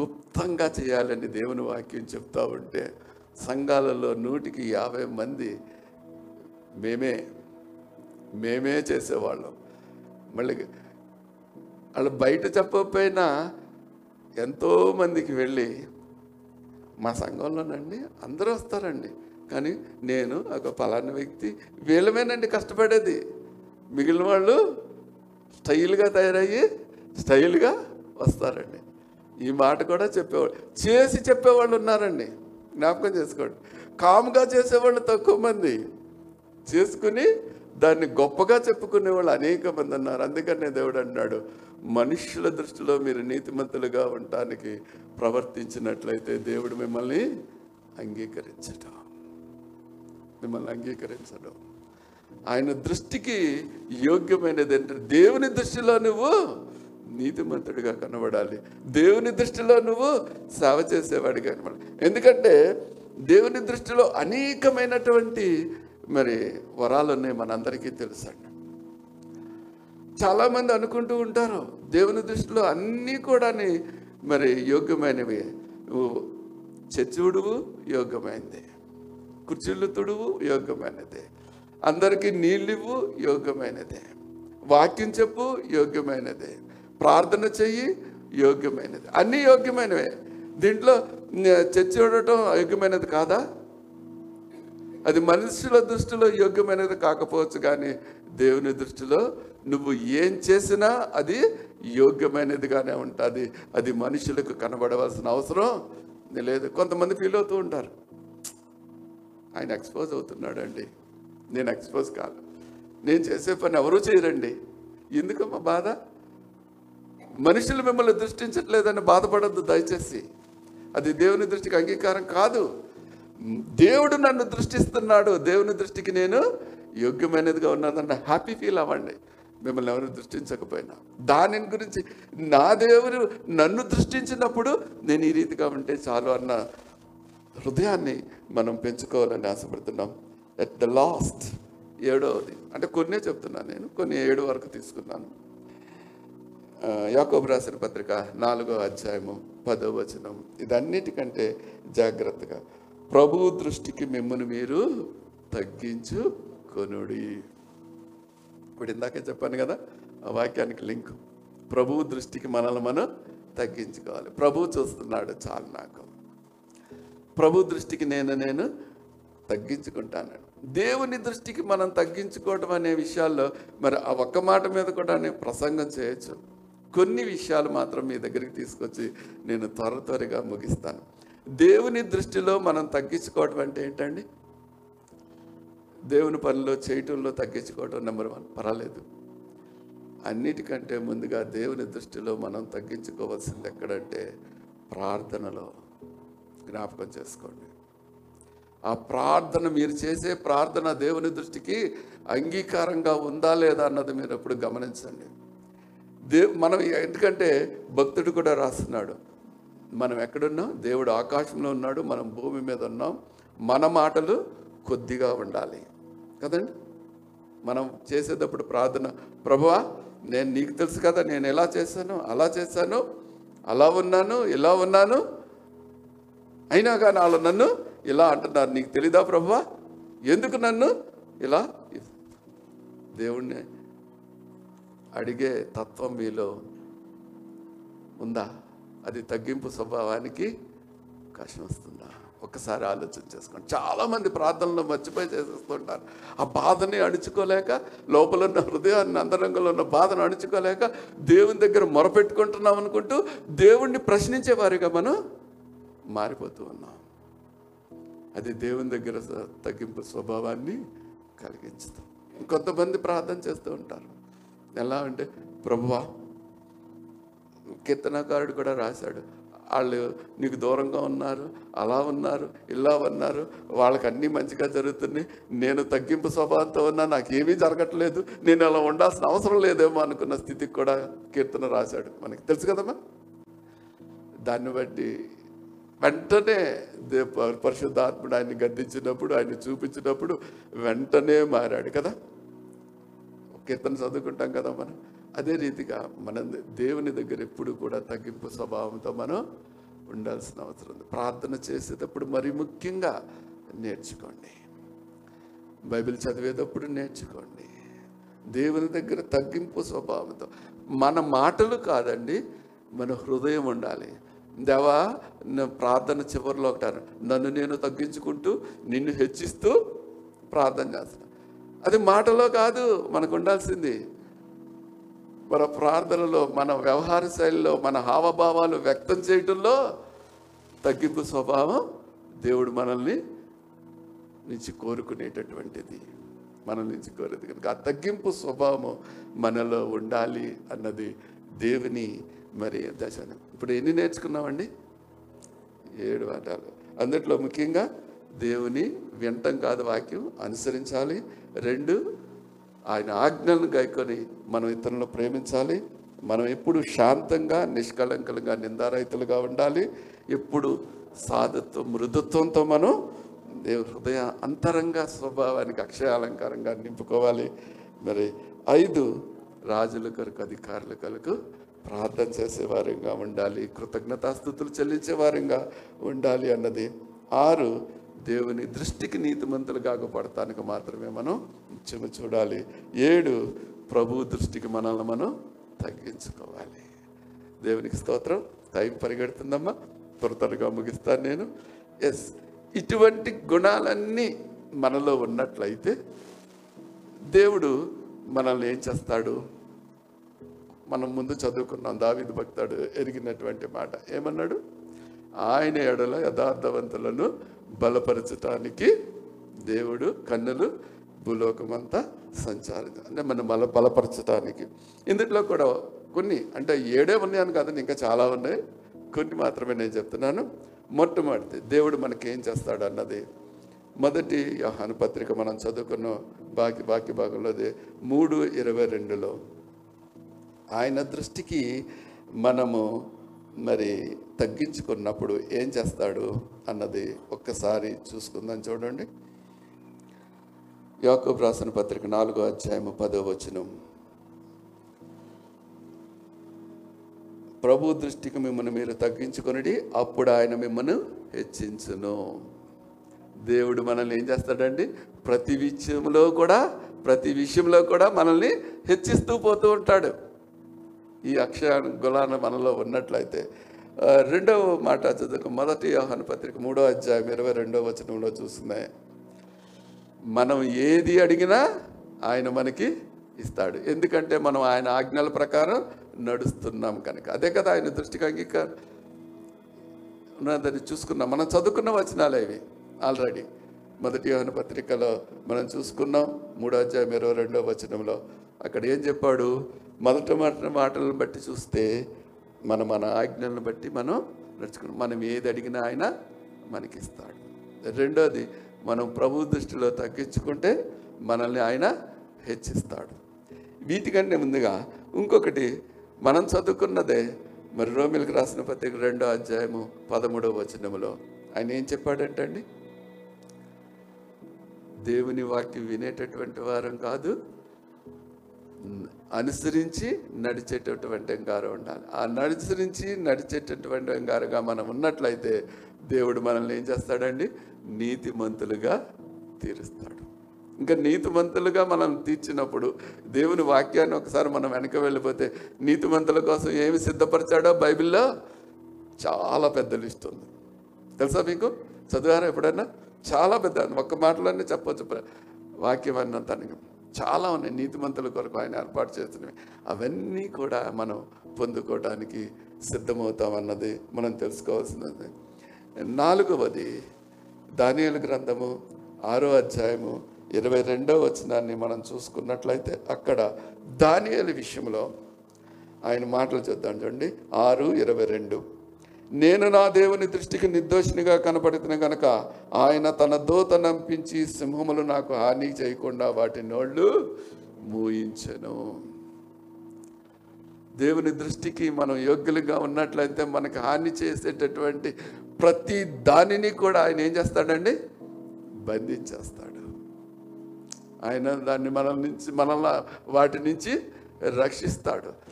గుప్తంగా చేయాలని దేవుని వాక్యం చెప్తా ఉంటే సంఘాలలో నూటికి యాభై మంది మేమే మేమే చేసేవాళ్ళం. మళ్ళీ వాళ్ళు బయట చెప్పకపోయినా ఎంతో మందికి వెళ్ళి మా సంఘంలోనండి అందరూ వస్తారండి. కానీ నేను ఒక పలానా వ్యక్తి వీళ్ళమేనండి కష్టపడేది. మిగిలిన వాళ్ళు స్టైల్గా తయారయ్యి స్టైల్గా వస్తారండి. ఈ మాట కూడా చెప్పేవాళ్ళు చేసి చెప్పేవాళ్ళు ఉన్నారండి. జ్ఞాపకం చేసుకోండి. కామ్గా చేసేవాళ్ళు తక్కువ మంది. చేసుకుని దాన్ని గొప్పగా చెప్పుకునే వాళ్ళు అనేక మంది ఉన్నారు. అందుకనే దేవుడు అన్నాడు మనుషుల దృష్టిలో మీరు నీతిమంతులుగా ఉండటానికి ప్రవర్తించినట్లయితే దేవుడు మిమ్మల్ని అంగీకరించడం మిమ్మల్ని అంగీకరించడం ఆయన దృష్టికి యోగ్యమైనది ఏంటంటే దేవుని దృష్టిలో నువ్వు నీతిమంతుడిగా కనబడాలి. దేవుని దృష్టిలో నువ్వు సేవ చేసేవాడిగా కనబడాలి ఎందుకంటే దేవుని దృష్టిలో అనేకమైనటువంటి మరి వరాలు ఉన్నాయి మనందరికీ తెలుసండి. చాలామంది అనుకుంటూ ఉంటారు దేవుని దృష్టిలో అన్నీ కూడా మరి యోగ్యమైనవి. నువ్వు చచ్చుడువు యోగ్యమైనది. కుర్చీలు తుడువు యోగ్యమైనదే. అందరికీ నీళ్ళివ్వు యోగ్యమైనదే. వాక్యం చెప్పు యోగ్యమైనదే. ప్రార్థన చెయ్యి యోగ్యమైనది. అన్నీ యోగ్యమైనవే. దీంట్లో చర్చి చూడటం యోగ్యమైనది కాదా? అది మనుషుల దృష్టిలో యోగ్యమైనది కాకపోవచ్చు కానీ దేవుని దృష్టిలో నువ్వు ఏం చేసినా అది యోగ్యమైనదిగానే ఉంటుంది. అది మనుషులకు కనబడవలసిన అవసరం లేదు. కొంతమంది ఫీల్ అవుతూ ఉంటారు. ఆయన ఎక్స్పోజ్ అవుతున్నాడండి. నేను ఎక్స్పోజ్ కాదు. నేను చేసే పని ఎవరూ చేయరండి. ఎందుకమ్మా బాధ? మనుషులు మిమ్మల్ని దృష్టించట్లేదని బాధపడద్దు దయచేసి. అది దేవుని దృష్టికి అంగీకారం కాదు. దేవుడు నన్ను దృష్టిస్తున్నాడు. దేవుని దృష్టికి నేను యోగ్యమైనదిగా ఉన్నదన్న హ్యాపీ ఫీల్ అవ్వండి. మిమ్మల్ని ఎవరు దృష్టించకపోయినా. దాని గురించి నా దేవుడు నన్ను దృష్టించినప్పుడు నేను ఈ రీతిగా ఉంటే చాలు అన్న హృదయాన్ని మనం పెంచుకోవాలని ఆశపడుతున్నాం. ఎట్ ద లాస్ట్ ఏడవది. అంటే కొన్నే చెప్తున్నాను నేను. కొన్ని ఏడు వరకు తీసుకున్నాను. యాకోబు రాసిన పత్రిక నాలుగో అధ్యాయము పదో వచనం ఇదన్నిటికంటే జాగ్రత్తగా ప్రభు దృష్టికి మిమ్మల్ని మీరు తగ్గించుకొనుడి. ఇప్పుడు ఇందాకే చెప్పాను కదా ఆ వాక్యానికి లింక్. ప్రభు దృష్టికి మనల్ని మనం తగ్గించుకోవాలి. ప్రభు చూస్తున్నాడు చాలు నాకు. ప్రభు దృష్టికి నేను నేను తగ్గించుకుంటాను. దేవుని దృష్టికి మనం తగ్గించుకోవడం అనే విషయాల్లో మరి ఆ ఒక్క మాట మీద కూడా నేను ప్రసంగం చేయొచ్చు. కొన్ని విషయాలు మాత్రం మీ దగ్గరికి తీసుకొచ్చి నేను త్వర త్వరగా ముగిస్తాను. దేవుని దృష్టిలో మనం తగ్గించుకోవటం అంటే ఏంటండి? దేవుని పనిలో చేయటంలో తగ్గించుకోవటం నెంబర్ వన్. పర్వాలేదు. అన్నిటికంటే ముందుగా దేవుని దృష్టిలో మనం తగ్గించుకోవాల్సింది ఎక్కడంటే ప్రార్థనలో. జ్ఞాపకం చేసుకోండి. ఆ ప్రార్థన మీరు చేసే ప్రార్థన దేవుని దృష్టికి అంగీకారంగా ఉందా లేదా అన్నది మీరు ఎప్పుడు గమనించండి. దేవు మనం ఎందుకంటే భక్తుడు కూడా రాస్తున్నాడు. మనం ఎక్కడున్నాం? దేవుడు ఆకాశంలో ఉన్నాడు మనం భూమి మీద ఉన్నాం. మన మాటలు కొద్దిగా ఉండాలి. కదండి? మనం చేసేటప్పుడు ప్రార్థన ప్రభువా నేను నీకు తెలుసు కదా నేను ఎలా చేశాను అలా చేశాను అలా ఉన్నాను ఇలా ఉన్నాను. అయినా కానీ వాళ్ళు నన్ను ఇలా అంటున్నారు. నీకు తెలీదా ప్రభువా? ఎందుకు నన్ను ఇలా? దేవుణ్ణి అడిగే తత్వం మీలో ఉందా? అది తగ్గింపు స్వభావానికి కష్టం వస్తుందా? ఒక్కసారి ఆలోచన చేసుకోండి. చాలామంది ప్రార్థనలో మర్చిపోయి చేసేస్తుంటారు. ఆ బాధని అణుచుకోలేక లోపల ఉన్న హృదయాన్ని అంతరంగంలో ఉన్న బాధను అణుచుకోలేక దేవుని దగ్గర మొరపెట్టుకుంటున్నాం అనుకుంటూ దేవుణ్ణి ప్రశ్నించేవారుగా మనం మారిపోతూ ఉన్నాం. అది దేవుని దగ్గర తగ్గింపు స్వభావాన్ని కలిగించుతాం కొంతమంది ప్రార్థన చేస్తూ ఉంటారు. ఎలా అంటే ప్రభువా కీర్తనకారుడు కూడా రాశాడు. వాళ్ళు నీకు దూరంగా ఉన్నారు అలా ఉన్నారు ఇలా ఉన్నారు వాళ్ళకి అన్నీ మంచిగా జరుగుతున్నాయి. నేను తగ్గింపు స్వభావంతో ఉన్నా నాకు ఏమీ జరగట్లేదు. నేను అలా ఉండాల్సిన అవసరం లేదేమో అనుకున్న స్థితికి కూడా కీర్తన రాశాడు. మనకి తెలుసు కదమ్మా? దాన్ని బట్టి వెంటనే దే- పరిశుద్ధాత్ముడు ఆయన్ని గద్దించినప్పుడు ఆయన చూపించినప్పుడు వెంటనే మారాడు కదా? కీర్తన చదువుకుంటాం కదా మనం. అదే రీతిగా మనం దేవుని దగ్గర ఎప్పుడు కూడా తగ్గింపు స్వభావంతో మనం ఉండాల్సిన అవసరం ఉంది. ప్రార్థన చేసేటప్పుడు మరి ముఖ్యంగా నేర్చుకోండి. బైబిల్ చదివేటప్పుడు నేర్చుకోండి. దేవుని దగ్గర తగ్గింపు స్వభావంతో. మన మాటలు కాదండి మన హృదయం ఉండాలి. దేవా ప్రార్థన చివరిలో ఒకటాను. నన్ను నేను తగ్గించుకుంటూ నిన్ను హెచ్చిస్తూ ప్రార్థన చేస్తాను. అది మాటలో కాదు మనకు ఉండాల్సింది మన ప్రార్థనలో మన వ్యవహార శైలిలో మన హావభావాలు వ్యక్తం చేయటంలో తగ్గింపు స్వభావం దేవుడు మనల్ని నుంచి కోరుకునేటటువంటిది. మనల్ని నుంచి కోరేది కనుక ఆ తగ్గింపు స్వభావం మనలో ఉండాలి అన్నది దేవుని మరి దశ ఇప్పుడు ఎన్ని నేర్చుకున్నామండి? ఏడు వాటాలు. అందుట్లో ముఖ్యంగా దేవుని వింటం కాదు వాక్యం అనుసరించాలి రెండు ఆయన ఆజ్ఞలను గైకొని మనం ఇతరులను ప్రేమించాలి. మనం ఎప్పుడు శాంతంగా నిష్కళంకంగా నిందారహితులుగా ఉండాలి. ఎప్పుడు సాధత్వం మృదుత్వంతో మనం దేవు హృదయ అంతరంగ స్వభావానికి అక్షయ అలంకారంగా నింపుకోవాలి. మరి ఐదు రాజుల కొరకు అధికారుల కొరకు ప్రార్థన చేసే వారంగా ఉండాలి. కృతజ్ఞతాస్థుతులు చెల్లించే వారంగా ఉండాలి అన్నది. ఆరు దేవుని దృష్టికి నీతిమంతులు కాకపడటానికి మాత్రమే మనం చెము చూడాలి. ఏడు ప్రభు దృష్టికి మనల్ని మనం తగ్గించుకోవాలి. దేవునికి స్తోత్రం. టైం పరిగెడుతుందమ్మా. త్వర త్వరగా ముగిస్తాను నేను. ఎస్ ఇటువంటి గుణాలన్నీ మనలో ఉన్నట్లయితే దేవుడు మనల్ని ఏం చేస్తాడు? మనం ముందు చదువుకున్నాం. దావిది భక్తాడు ఎరిగినటువంటి మాట ఏమన్నాడు? ఆయన ఎడల యథార్థవంతులను బలపరచటానికి దేవుడు కన్నులు భూలోకమంతా సంచారిత అంటే మనం బల బలపరచటానికి. ఇందులో కూడా కొన్ని అంటే ఏడే ఉన్నాయని కాదని ఇంకా చాలా ఉన్నాయి. కొన్ని మాత్రమే నేను చెప్తున్నాను. మొట్టమొదటి దేవుడు మనకి ఏం చేస్తాడు అన్నది. మొదటి యోహాను పత్రిక మనం చదువుకున్న బాకి బాకి భాగంలోది మూడు ఇరవై రెండులో. ఆయన దృష్టికి మనము మరి తగ్గించుకున్నప్పుడు ఏం చేస్తాడు అన్నది ఒక్కసారి చూసుకుందాం చూడండి. యాకోబు రాసిన పత్రిక నాలుగో అధ్యాయము పదో వచనం. ప్రభు దృష్టికి మిమ్మల్ని మీరు తగ్గించుకొనిడి అప్పుడు ఆయన మిమ్మల్ని హెచ్చించును. దేవుడు మనల్ని ఏం చేస్తాడండి? ప్రతి విషయంలో కూడా ప్రతి విషయంలో కూడా మనల్ని హెచ్చిస్తూ పోతూ ఉంటాడు. ఈ అక్షయ గులాన మనలో ఉన్నట్లయితే రెండవ మాట చదువుకు మొదటి యోహాను పత్రిక మూడో అధ్యాయం ఇరవై రెండవ వచనంలో చూస్తున్నాయి. మనం ఏది అడిగినా ఆయన మనకి ఇస్తాడు. ఎందుకంటే మనం ఆయన ఆజ్ఞల ప్రకారం నడుస్తున్నాం కనుక. అదే కదా ఆయన దృష్టికి అంగీకారం. ఉన్నదని చూసుకున్నాం. మనం చదువుకున్న వచనాలు ఇవి ఆల్రెడీ మొదటి యోహన పత్రికలో మనం చూసుకున్నాం. మూడో అధ్యాయం ఇరవై రెండో వచనంలో అక్కడ ఏం చెప్పాడు? మొదట మొదటి మాటలను బట్టి చూస్తే మన మన ఆజ్ఞలను బట్టి మనం నడుచుకున్నాం. మనం ఏది అడిగినా ఆయన మనకి ఇస్తాడు రెండోది మనం ప్రభు దృష్టిలో తగ్గించుకుంటే మనల్ని ఆయన హెచ్చిస్తాడు. వీటికంటే ముందుగా ఇంకొకటి మనం చదువుకున్నదే మరి రోమిలకు రాసిన పత్రిక రెండో అధ్యాయము పదమూడవ వచనములో ఆయన ఏం చెప్పాడంటండి? దేవుని వాక్యం వినేటటువంటి వారం కాదు అనుసరించి నడిచేటటువంటి అంగారం ఉండాలి. ఆ అనుసరించి నడిచేటటువంటి ఎంగారుగా మనం ఉన్నట్లయితే దేవుడు మనల్ని ఏం చేస్తాడండి? నీతిమంతులుగా తీరుస్తాడు. ఇంకా నీతిమంతులుగా మనం తీర్చినప్పుడు దేవుని వాక్యాన్ని ఒకసారి మనం వెనక వెళ్ళిపోతే నీతిమంతుల కోసం ఏమి సిద్ధపరిచాడో బైబిల్లో? చాలా పెద్ద లిస్ట్ ఉంది. తెలుసా మీకు? చదివారా ఎప్పుడైనా? చాలా పెద్ద ఒక్క మాటలోనే చెప్పొచ్చు. ప్ర- వాక్యం అన్నంత చాలా ఉన్నాయి నీతిమంతుల కొరకు ఆయన ఏర్పాటు చేస్తున్నవి. అవన్నీ కూడా మనం పొందుకోవడానికి సిద్ధమవుతామన్నది మనం తెలుసుకోవాల్సినది. నాలుగవది దానియలు గ్రంథము ఆరో అధ్యాయము ఇరవై రెండవ వచనాన్ని మనం చూసుకున్నట్లయితే అక్కడ దానియలు విషయంలో ఆయన మాటలు చూద్దాం చూడండి. ఆరు ఇరవై రెండు. నేను నా దేవుని దృష్టికి నిర్దోషినిగా కనపడుతున్న గనక ఆయన తన దూత నంపించి సింహములు నాకు హాని చేయకుండా వాటి నోళ్ళు మూయించను. దేవుని దృష్టికి మనం యోగ్యులుగా ఉన్నట్లయితే మనకు హాని చేసేటటువంటి ప్రతి దానిని కూడా ఆయన ఏం చేస్తాడండి? బంధించేస్తాడు. ఆయన దాన్ని మన నుంచి మనల్ని వాటి నుంచి రక్షిస్తాడు.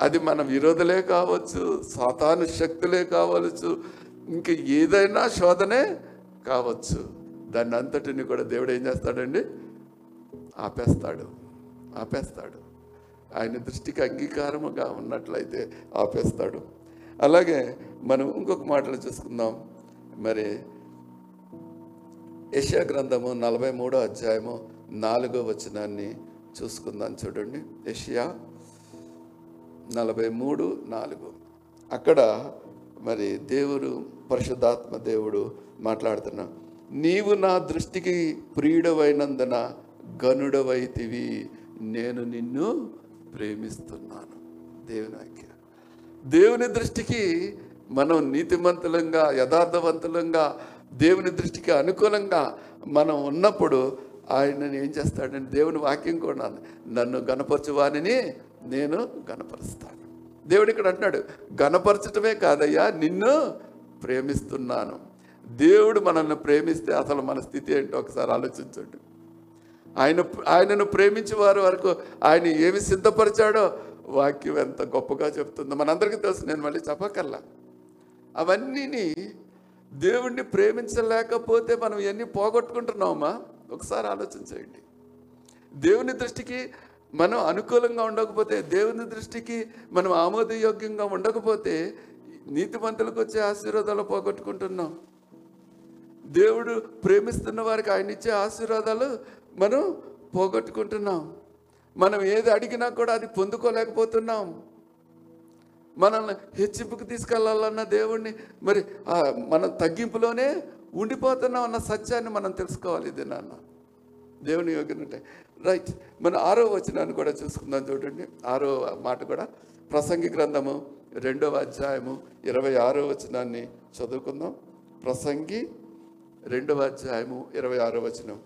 అది మన విరోధులే కావచ్చు సాతాను శక్తులే కావచ్చు ఇంక ఏదైనా శోధనే కావచ్చు. దాన్ని అంతటిని కూడా దేవుడు ఏం చేస్తాడండి? ఆపేస్తాడు ఆపేస్తాడు. ఆయన దృష్టికి అంగీకారముగా ఉన్నట్లయితే ఆపేస్తాడు. అలాగే మనం ఇంకొక మాటలు చూసుకుందాం. మరి యశా గ్రంథము నలభై మూడో అధ్యాయము నాలుగో వచనాన్ని చూసుకుందాం చూడండి. యషియా నలభై మూడు నాలుగు. అక్కడ మరి దేవుడు పరిశుద్ధాత్మ దేవుడు మాట్లాడుతున్నా. నీవు నా దృష్టికి ప్రియుడవైనందున గనుడవైతివి నేను నిన్ను ప్రేమిస్తున్నాను. దేవుని ఆజ్ఞ. దేవుని దృష్టికి మనం నీతిమంతులంగా యథార్థవంతులంగా దేవుని దృష్టికి అనుకూలంగా మనం ఉన్నప్పుడు ఆయనని ఏం చేస్తాడని దేవుని వాక్యం కూడా నన్ను నన్ను గణపరచువానిని నేను గణపరుస్తాను దేవుడు ఇక్కడ అంటున్నాడు గణపరచటమే కాదయ్యా నిన్ను ప్రేమిస్తున్నాను. దేవుడు మనల్ని ప్రేమిస్తే అసలు మన స్థితి ఏంటో ఒకసారి ఆలోచించండి. ఆయన ఆయనను ప్రేమించే వారి వరకు ఆయన ఏమి సిద్ధపరిచాడో వాక్యం ఎంత గొప్పగా చెప్తుందో మనందరికీ తెలుసు నేను మళ్ళీ చెప్పకల్లా అవన్నీని దేవుణ్ణి ప్రేమించలేకపోతే మనం ఎన్ని పోగొట్టుకుంటున్నామా ఒకసారి ఆలోచించండి దేవుని దృష్టికి మనం అనుకూలంగా ఉండకపోతే దేవుని దృష్టికి మనం ఆమోదయోగ్యంగా ఉండకపోతే నీతిమంతులకు వచ్చే ఆశీర్వాదాలు పోగొట్టుకుంటున్నాం. దేవుడు ప్రేమిస్తున్న వారికి ఆయన ఇచ్చే ఆశీర్వాదాలు మనం పోగొట్టుకుంటున్నాం. మనం ఏది అడిగినా కూడా అది పొందుకోలేకపోతున్నాం. మనల్ని హెచ్చింపుకు తీసుకెళ్ళాలన్న దేవుణ్ణి మరి మనం తగ్గింపులోనే ఉండిపోతున్నాం అన్న సత్యాన్ని మనం తెలుసుకోవాలి ఇది నాన్న. దేవుని యోగ్యనుంటే రైట్. మన ఆరో వచనాన్ని కూడా చూసుకుందాం చూడండి. ఆరో మాట కూడా ప్రసంగి గ్రంథము రెండవ అధ్యాయము ఇరవై ఆరో వచనాన్ని చదువుకుందాం. ప్రసంగి రెండవ అధ్యాయము ఇరవై ఆరో వచనం.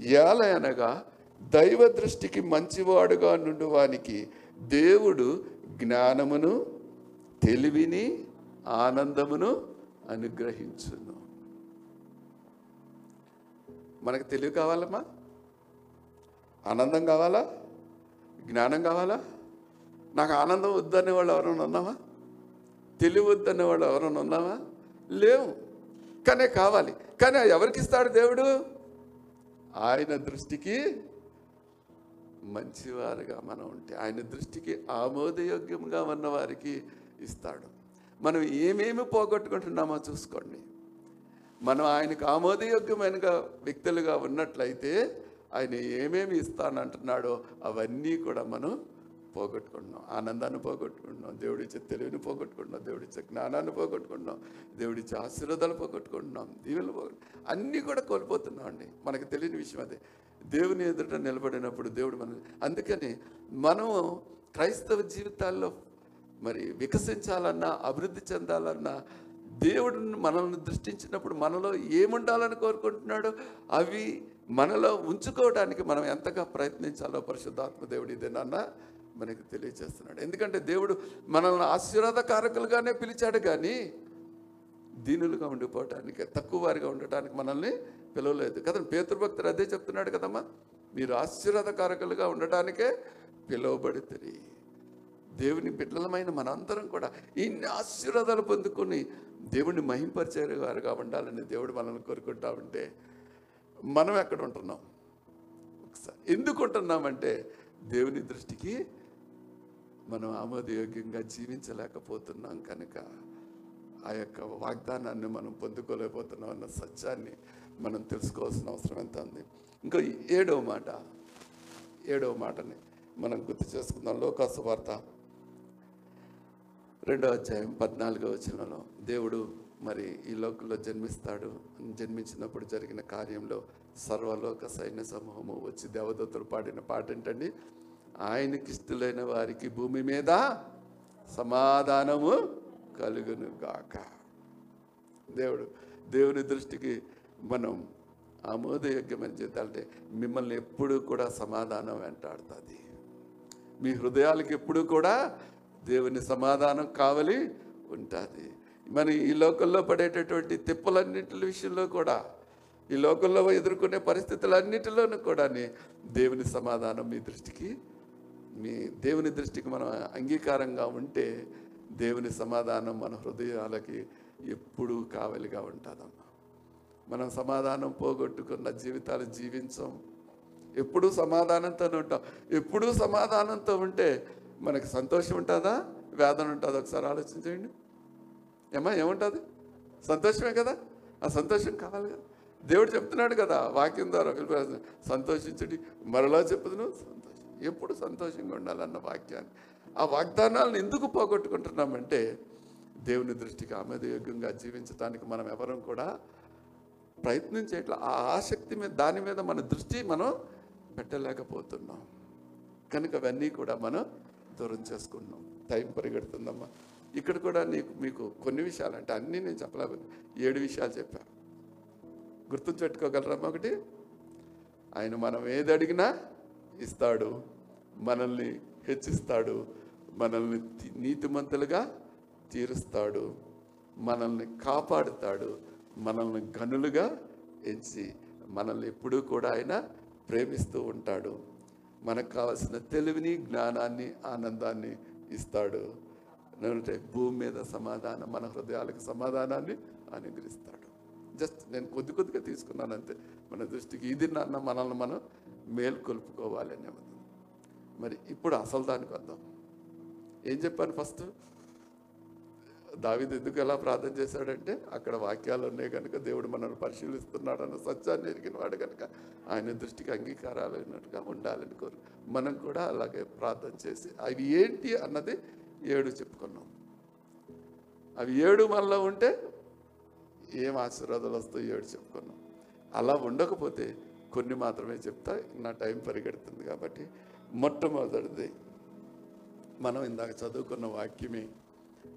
ఏల అనగా దైవ దృష్టికి మంచివాడుగా నుండువానికి దేవుడు జ్ఞానమును తెలివిని ఆనందమును అనుగ్రహించును. మనకు తెలివి కావాలమ్మా? ఆనందం కావాలా? జ్ఞానం కావాలా? నాకు ఆనందం వద్దనే వాళ్ళు ఎవరైనా ఉన్నావా? తెలివి వద్దనే వాళ్ళు ఎవరైనా ఉన్నావా? లేవు. కానీ కావాలి. కానీ ఎవరికి ఇస్తాడు దేవుడు? ఆయన దృష్టికి మంచివారుగా మనం ఉంటే ఆయన దృష్టికి ఆమోదయోగ్యంగా ఉన్నవారికి ఇస్తాడు. మనం ఏమేమి పోగొట్టుకుంటున్నామో చూసుకోండి. మనం ఆయనకు ఆమోదయోగ్యమైన వ్యక్తులుగా ఉన్నట్లయితే ఆయన ఏమేమి ఇస్తానంటున్నాడో అవన్నీ కూడా మనం పోగొట్టుకుంటున్నాం. ఆనందాన్ని పోగొట్టుకుంటున్నాం. దేవుడిచ్చే తెలివిని పోగొట్టుకుంటున్నాం. దేవుడిచ్చే జ్ఞానాన్ని పోగొట్టుకుంటున్నాం. దేవుడిచ్చే ఆశీర్వాదాలు పోగొట్టుకుంటున్నాం. దీవెలు పోగొట్టు అన్నీ కూడా కోల్పోతున్నాం అండి. మనకు తెలియని విషయం అదే. దేవుని ఎదుట నిలబడినప్పుడు దేవుడు మన అందుకని మనం క్రైస్తవ జీవితాల్లో మరి వికసించాలన్నా అభివృద్ధి చెందాలన్నా దేవుడు మనల్ని దృష్టించినప్పుడు మనలో ఏముండాలని కోరుకుంటున్నాడో అవి మనలో ఉంచుకోవడానికి మనం ఎంతగా ప్రయత్నించాలో పరిశుద్ధాత్మ దేవుడు ఇదేనన్నా మనకి తెలియజేస్తున్నాడు. ఎందుకంటే దేవుడు మనల్ని ఆశీర్వాదకారకులుగానే పిలిచాడు కానీ దీనులుగా ఉండిపోవటానికి తక్కువ వారిగా ఉండటానికి మనల్ని పిలవలేదు. కదా పేతృభక్తుడు అదే చెప్తున్నాడు కదమ్మా మీరు ఆశీర్వాదకారకులుగా ఉండటానికే పిలువబడుతుంది దేవుని బిడ్డలమైన మనందరం కూడా ఇన్ని ఆశీర్వాదాలు పొందుకొని దేవుణ్ణి మహింపరిచే వారుగా ఉండాలని దేవుడు మనల్ని కోరుకుంటా ఉంటే మనం ఎక్కడ ఉంటున్నాం? ఒకసారి ఎందుకు ఉంటున్నామంటే దేవుని దృష్టికి మనం ఆమోదయోగ్యంగా జీవించలేకపోతున్నాం కనుక ఆ యొక్క వాగ్దానాన్ని మనం పొందుకోలేకపోతున్నాం అన్న సత్యాన్ని మనం తెలుసుకోవాల్సిన అవసరం ఎంత ఉంది? ఇంకో ఏడవ మాట ఏడవ మాటని మనం గుర్తు చేసుకుందాం. లోకాసు వార్త రెండో అధ్యాయం పద్నాలుగో వచనంలో దేవుడు మరి ఈ లోకంలో జన్మిస్తాడు. జన్మించినప్పుడు జరిగిన కార్యంలో సర్వలోక సైన్య సమూహము వచ్చి దేవదత్తులు పాడిన పాట ఏంటండి? ఆయనకిష్టులైన వారికి భూమి మీద సమాధానము కలుగును గాక. దేవుడు దేవుని దృష్టికి మనం ఆమోదయోగ్యమైన జీవితాలంటే మిమ్మల్ని ఎప్పుడూ కూడా సమాధానం వెంటాడుతుంది. మీ హృదయాలకు ఎప్పుడు కూడా దేవుని సమాధానం కావలి ఉంటుంది. మరి ఈ లోకంలో పడేటటువంటి తిప్పలన్నింటి విషయంలో కూడా ఈ లోకంలో ఎదుర్కొనే పరిస్థితులన్నిటిలోనూ కూడా దేవుని సమాధానం మీ దృష్టికి మీ దేవుని దృష్టికి మనం అంగీకారంగా ఉంటే దేవుని సమాధానం మన హృదయాలకి ఎప్పుడూ కావలిగా ఉంటుందమ్మా. మనం సమాధానం పోగొట్టుకున్న జీవితాలు జీవించం. ఎప్పుడూ సమాధానంతో ఉంటాం. ఎప్పుడూ సమాధానంతో ఉంటే మనకి సంతోషం ఉంటుందా? వేదన ఉంటుందా? ఒకసారి ఆలోచించండి ఏమా ఏముంటుంది? సంతోషమే కదా? ఆ సంతోషం కావాలి కదా? దేవుడు చెప్తున్నాడు కదా వాక్యం ద్వారా పిలిపి సంతోషించడి. మరలా చెప్పుదును సంతోషం. ఎప్పుడు సంతోషంగా ఉండాలన్న వాక్యాన్ని. ఆ వాగ్దానాలను ఎందుకు పోగొట్టుకుంటున్నామంటే దేవుని దృష్టికి ఆమెదయోగ్యంగా జీవించడానికి మనం ఎవరం కూడా ప్రయత్నం చేయట్లా ఆ ఆసక్తి మీద దాని మీద మన దృష్టి మనం పెట్టలేకపోతున్నాం. కనుక అవన్నీ కూడా మనం దూరం చేసుకుంటున్నాం. టైం పరిగెడుతుందమ్మా. ఇక్కడ కూడా నీకు మీకు కొన్ని విషయాలు అంటే అన్నీ నేను చెప్పలేదు ఏడు విషయాలు చెప్పాను గుర్తుంచుపెట్టుకోగలరమ్మా ఒకటి ఆయన మనం ఏది అడిగినా ఇస్తాడు. మనల్ని హెచ్చిస్తాడు. మనల్ని నీతిమంతులుగా తీరుస్తాడు. మనల్ని కాపాడుతాడు. మనల్ని గనులుగా ఎంచి మనల్ని ఎప్పుడూ కూడా ఆయన ప్రేమిస్తూ ఉంటాడు. మనకు కావలసిన తెలివిని జ్ఞానాన్ని ఆనందాన్ని ఇస్తాడు. అంటే భూమి మీద సమాధానం మన హృదయాలకు సమాధానాన్ని అనుగ్రహిస్తాడు. జస్ట్ నేను కొద్ది కొద్దిగా తీసుకున్నాను అంతే మన దృష్టికి ఇది నాన్న మనల్ని మనం మేల్కొల్పుకోవాలి అనే ఉంది. మరి ఇప్పుడు అసలు దానికి వద్దాం. ఏం చెప్పాను ఫస్ట్? దావిది ఎందుకు ఎలా ప్రార్థన చేశాడంటే అక్కడ వాక్యాలు ఉన్నాయి కనుక దేవుడు మనల్ని పరిశీలిస్తున్నాడు అన్న సత్యాన్ని ఎరిగిన వాడు కనుక ఆయన దృష్టికి అంగీకారాలు అయినట్టుగా ఉండాలని కోరు. మనం కూడా అలాగే ప్రార్థన చేసి అవి ఏంటి అన్నది ఏడు చెప్పుకున్నాం. అవి ఏడు మనలో ఉంటే ఏం ఆశీర్వాదాలు వస్తాయి ఏడు చెప్పుకున్నాం. అలా ఉండకపోతే కొన్ని మాత్రమే చెప్తా నా టైం పరిగెడుతుంది కాబట్టి మొట్టమొదటిది మనం ఇందాక చదువుకున్న వాక్యమే.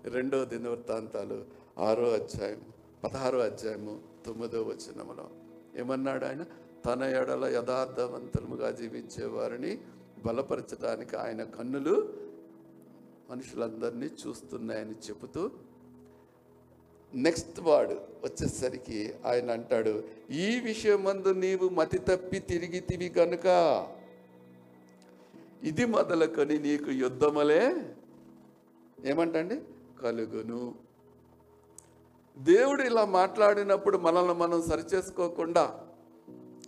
రెండో దినవృత్తాంతాలు ఆరో అధ్యాయం పదహారో అధ్యాయము తొమ్మిదో వచనంలో ఏమన్నాడు ఆయన? తన ఎడల యథార్థవంతముగా జీవించే వారిని బలపరచడానికి ఆయన కన్నులు మనుషులందరినీ చూస్తున్నాయని చెబుతూ నెక్స్ట్ వర్డ్ వచ్చేసరికి ఆయన అంటాడు ఈ విషయమందు నీవు మతి తప్పి తిరిగితివి కనుక ఇది మొదలుకొని నీకు యుద్ధములే ఏమంటండి? కలుగును. దేవుడు ఇలా మాట్లాడినప్పుడు మనల్ని మనం సరిచేసుకోకుండా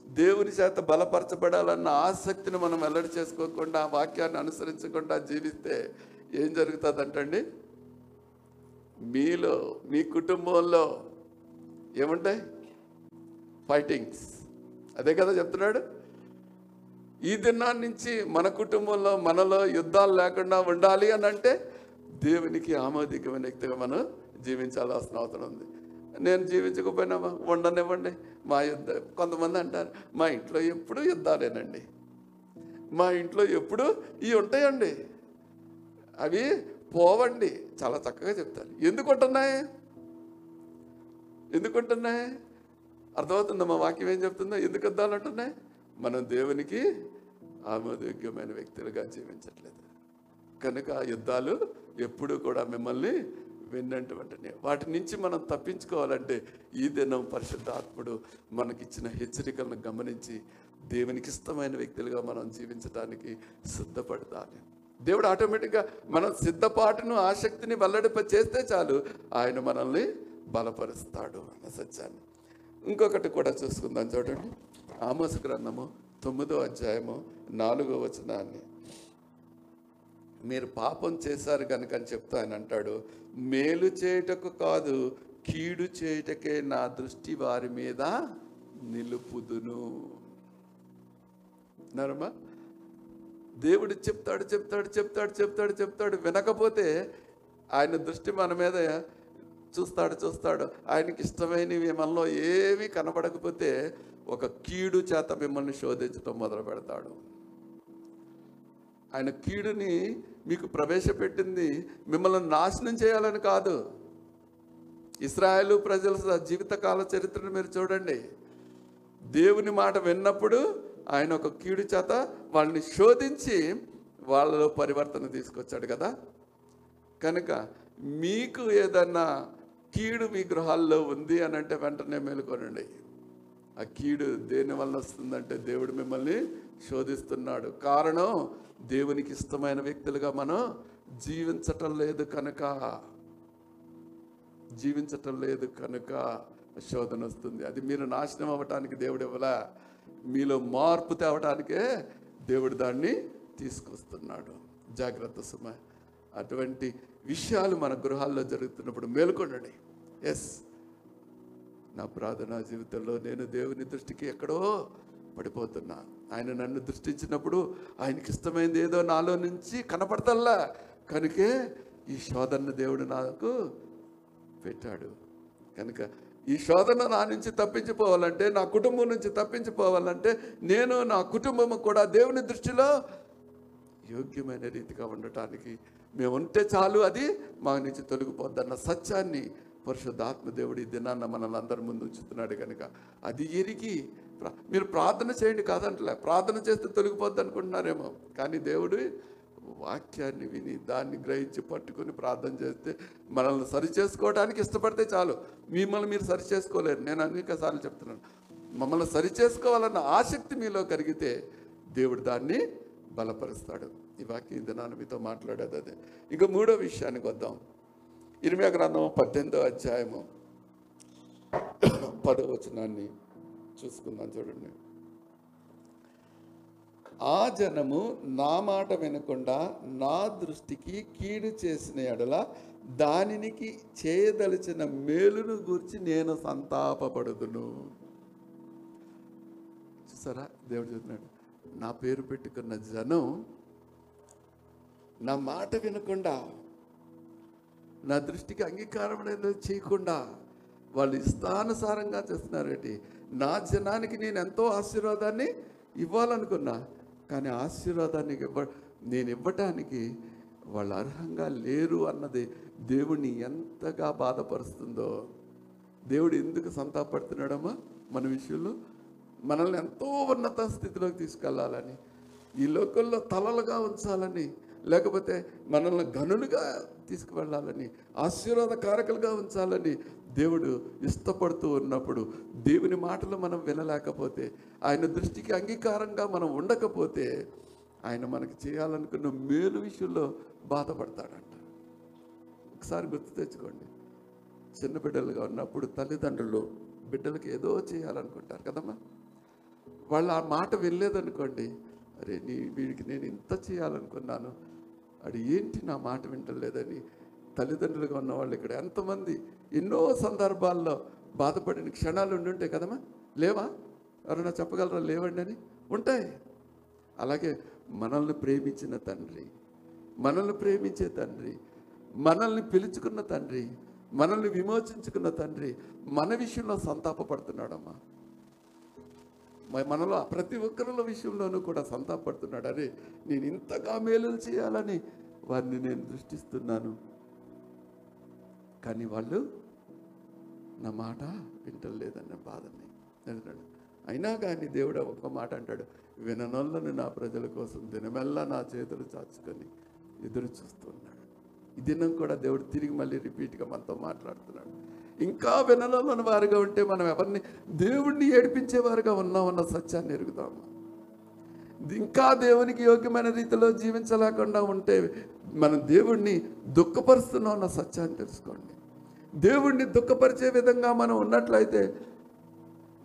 దేవుని చేత బలపరచబడాలన్న ఆసక్తిని మనం వెల్లడి చేసుకోకుండా వాక్యాన్ని అనుసరించకుండా జీవిస్తే ఏం జరుగుతుంది అంటండి మీలో మీ కుటుంబంలో ఏముంటాయి? ఫైటింగ్స్ అదే కదా చెప్తున్నాడు? ఈ దినా నుంచి మన కుటుంబంలో మనలో యుద్ధాలు లేకుండా ఉండాలి అని అంటే దేవునికి ఆమోదికమైన వ్యక్తిగా మనం జీవించాల్సిన అవసరం ఉంది. నేను జీవించకపోయినా ఉండనివ్వండి. మా యుద్ధ కొంతమంది అంటారు మా ఇంట్లో ఎప్పుడు యుద్ధాలేనండి. మా ఇంట్లో ఎప్పుడు ఇవి ఉంటాయండి. అవి పోవండి. చాలా చక్కగా చెప్తారు. ఎందుకు ఉంటున్నాయి ఎందుకు ఉంటున్నాయి అర్థమవుతుందా మా వాక్యం ఏం చెప్తుందో? ఎందుకు యుద్ధాలు మనం దేవునికి ఆమోదయోగ్యమైన వ్యక్తులుగా జీవించట్లేదు. కనుక ఆ యుద్ధాలు ఎప్పుడూ కూడా మిమ్మల్ని వెన్నంటి వాటి నుంచి మనం తప్పించుకోవాలంటే ఈ దినం పరిశుద్ధాత్ముడు మనకిచ్చిన హెచ్చరికలను గమనించి దేవునికి ఇష్టమైన వ్యక్తులుగా మనం జీవించడానికి సిద్ధపడతాలి దేవుడు ఆటోమేటిక్గా మనం సిద్ధపాటును ఆసక్తిని వెల్లడిప చేస్తే చాలు. ఆయన మనల్ని బలపరుస్తాడు అన్న సత్యాన్ని. ఇంకొకటి కూడా చూసుకుందాం చూడండి. ఆమోస గ్రంథము తొమ్మిదో అధ్యాయము నాలుగో వచనాన్ని. మీరు పాపం చేశారు కనుక అని చెప్తా ఆయన అంటాడు. మేలు చేయుటకు కాదు కీడు చేయుటకే నా దృష్టి వారి మీద నిలుపుదును. నరమా? దేవుడు చెప్తాడు చెప్తాడు చెప్తాడు చెప్తాడు చెప్తాడు. వినకపోతే ఆయన దృష్టి మన మీద చూస్తాడు చూస్తాడు. ఆయనకి ఇష్టమైనవి మనలో ఏవి కనబడకపోతే ఒక కీడు చేత మిమ్మల్ని శోధించడం మొదలు పెడతాడు. ఆయన కీడుని మీకు ప్రవేశపెట్టింది మిమ్మల్ని నాశనం చేయాలని కాదు. ఇస్రాయేలు ప్రజల జీవితకాల చరిత్రను మీరు చూడండి. దేవుని మాట విన్నప్పుడు ఆయన ఒక కీడు చేత వాళ్ళని శోధించి వాళ్ళలో పరివర్తన తీసుకొచ్చాడు కదా. కనుక మీకు ఏదన్నా కీడు మీ గృహాల్లో ఉంది అని అంటే వెంటనే మేలుకోనండి. ఆ కీడు దేని వల్ల వస్తుందంటే దేవుడు మిమ్మల్ని శోధిస్తున్నాడు. కారణం దేవునికి ఇష్టమైన వ్యక్తులుగా మనం జీవించటం లేదు కనుక. జీవించటం లేదు కనుక శోధన వస్తుంది. అది మీరు నాశనం అవ్వటానికి దేవుడు ఇవ్వలా. మీలో మార్పు తేవటానికే దేవుడు దాన్ని తీసుకొస్తున్నాడు. జాగ్రత్త సుమ. అటువంటి విషయాలు మన గృహాల్లో జరుగుతున్నప్పుడు మేలుకొనండి. ఎస్ నా ప్రార్థనా జీవితంలో నేను దేవుని దృష్టికి ఎక్కడో పడిపోతున్నా. ఆయన నన్ను దృష్టించినప్పుడు ఆయనకి ఇష్టమైంది ఏదో నాలో నుంచి కనపడతల్లా. కనుకే ఈ శోధన దేవుడు నాకు పెట్టాడు. కనుక ఈ శోధన నా నుంచి తప్పించిపోవాలంటే నా కుటుంబం నుంచి తప్పించిపోవాలంటే నేను నా కుటుంబం కూడా దేవుని దృష్టిలో యోగ్యమైన రీతిగా ఉండటానికి మేము ఉంటే చాలు అది మా నుంచి తొలగిపోద్దన్న సత్యాన్ని పరిశుద్ధాత్మ దేవుడి దినాన్న మనల్ని అందరి ముందు ఉంచుతున్నాడు కనుక. అది ఎరిగి మీరు ప్రార్థన చేయండి కాదంటలే ప్రార్థన చేస్తే తొలగిపోద్ది అనుకుంటున్నారేమో. కానీ దేవుడు వాక్యాన్ని విని దాన్ని గ్రహించి పట్టుకొని ప్రార్థన చేస్తే మనల్ని సరి చేసుకోవడానికి ఇష్టపడితే చాలు. మిమ్మల్ని మీరు సరి చేసుకోలేరు నేను అనేకసార్లు చెప్తున్నాను. మమ్మల్ని సరి చేసుకోవాలన్న ఆసక్తి మీలో కలిగితే దేవుడు దాన్ని బలపరుస్తాడు. ఈ వాక్యం దినాన్ని మీతో మాట్లాడేది అదే. ఇక మూడో విషయానికి వద్దాం. ఇరిమియా గ్రంథం పద్దెనిమిదో అధ్యాయము పదవచనాన్ని చూసుకుందాం చూడండి. ఆ జనము నా మాట వినకుండా నా దృష్టికి కీడు చేసిన ఎడల దానికి చేయదలిచిన మేలును గురించి నేను సంతాపపడుదును. చూసారా? దేవుడు చెప్తున్నాడు నా పేరు పెట్టుకున్న జనం నా మాట వినకుండా నా దృష్టికి అంగీకారం చేయకుండా వాళ్ళు ఇష్టానుసారంగా చేస్తున్నారేంటి? నా జనానికి నేను ఎంతో ఆశీర్వాదాన్ని ఇవ్వాలనుకున్నా. కానీ ఆశీర్వాదాన్ని ఇవ్వ నేను ఇవ్వటానికి వాళ్ళు అర్హంగా లేరు అన్నది దేవుణ్ణి ఎంతగా బాధపరుస్తుందో. దేవుడు ఎందుకు సంతాపడుతున్నాడమ్మా మన విషయంలో? మనల్ని ఎంతో ఉన్నత స్థితిలోకి తీసుకెళ్ళాలని ఈ లోకల్లో తలలుగా ఉంచాలని లేకపోతే మనల్ని గనులుగా తీసుకువెళ్ళాలని ఆశీర్వాదకారకులుగా ఉంచాలని దేవుడు ఇష్టపడుతూ ఉన్నప్పుడు దేవుని మాటలు మనం వినలేకపోతే ఆయన దృష్టికి అంగీకారంగా మనం ఉండకపోతే ఆయన మనకి చేయాలనుకున్న మేలు విషయంలో బాధపడతాడంట. ఒకసారి గుర్తు తెచ్చుకోండి. చిన్న బిడ్డలుగా ఉన్నప్పుడు తల్లిదండ్రులు బిడ్డలకి ఏదో చేయాలనుకుంటారు కదమ్మా? వాళ్ళు ఆ మాట వినలేదనుకోండి అరే నీ వీడికి నేను ఇంత చేయాలనుకున్నాను అది ఏంటి నా మాట వింటలేదని తల్లిదండ్రులుగా ఉన్న వాళ్ళు ఇక్కడ. ఎంతమంది ఎన్నో సందర్భాల్లో బాధపడిన క్షణాలు ఉండి ఉంటాయి కదమ్మా. లేవా? ఎవరైనా చెప్పగలరా? లేవండి అని? ఉంటాయి. అలాగే మనల్ని ప్రేమించిన తండ్రి మనల్ని ప్రేమించే తండ్రి మనల్ని పిలుచుకున్న తండ్రి మనల్ని విమోచించుకున్న తండ్రి మన విషయంలో సంతాపపడుతున్నాడమ్మా. మనలో ప్రతి ఒక్కరిలో విషయంలోనూ కూడా సంతాపడుతున్నాడని నేను ఇంతగా మేలులు చేయాలని వారిని నేను దృష్టిస్తున్నాను. కానీ వాళ్ళు నా మాట వింటలేదన్న బాధని అంటున్నాడు. అయినా కానీ దేవుడు ఒక మాట అంటాడు. విననొల్లని నా ప్రజల కోసం దినమెల్లా నా చేతులు చాచుకొని ఎదురు చూస్తున్నాడు ఈ దినం కూడా దేవుడు తిరిగి మళ్ళీ రిపీట్గా మనతో మాట్లాడుతున్నాడు. ఇంకా విననొల్లని వారుగా ఉంటే మనం ఎవరిని దేవుణ్ణి ఏడిపించేవారుగా ఉన్నామన్న సత్యాన్ని ఎరుగుదాము ఇంకా దేవునికి యోగ్యమైన రీతిలో జీవించలేకుండా ఉంటే మనం దేవుణ్ణి దుఃఖపరుస్తున్నాం అన్న సత్యాన్ని తెలుసుకోండి. దేవుణ్ణి దుఃఖపరిచే విధంగా మనం ఉన్నట్లయితే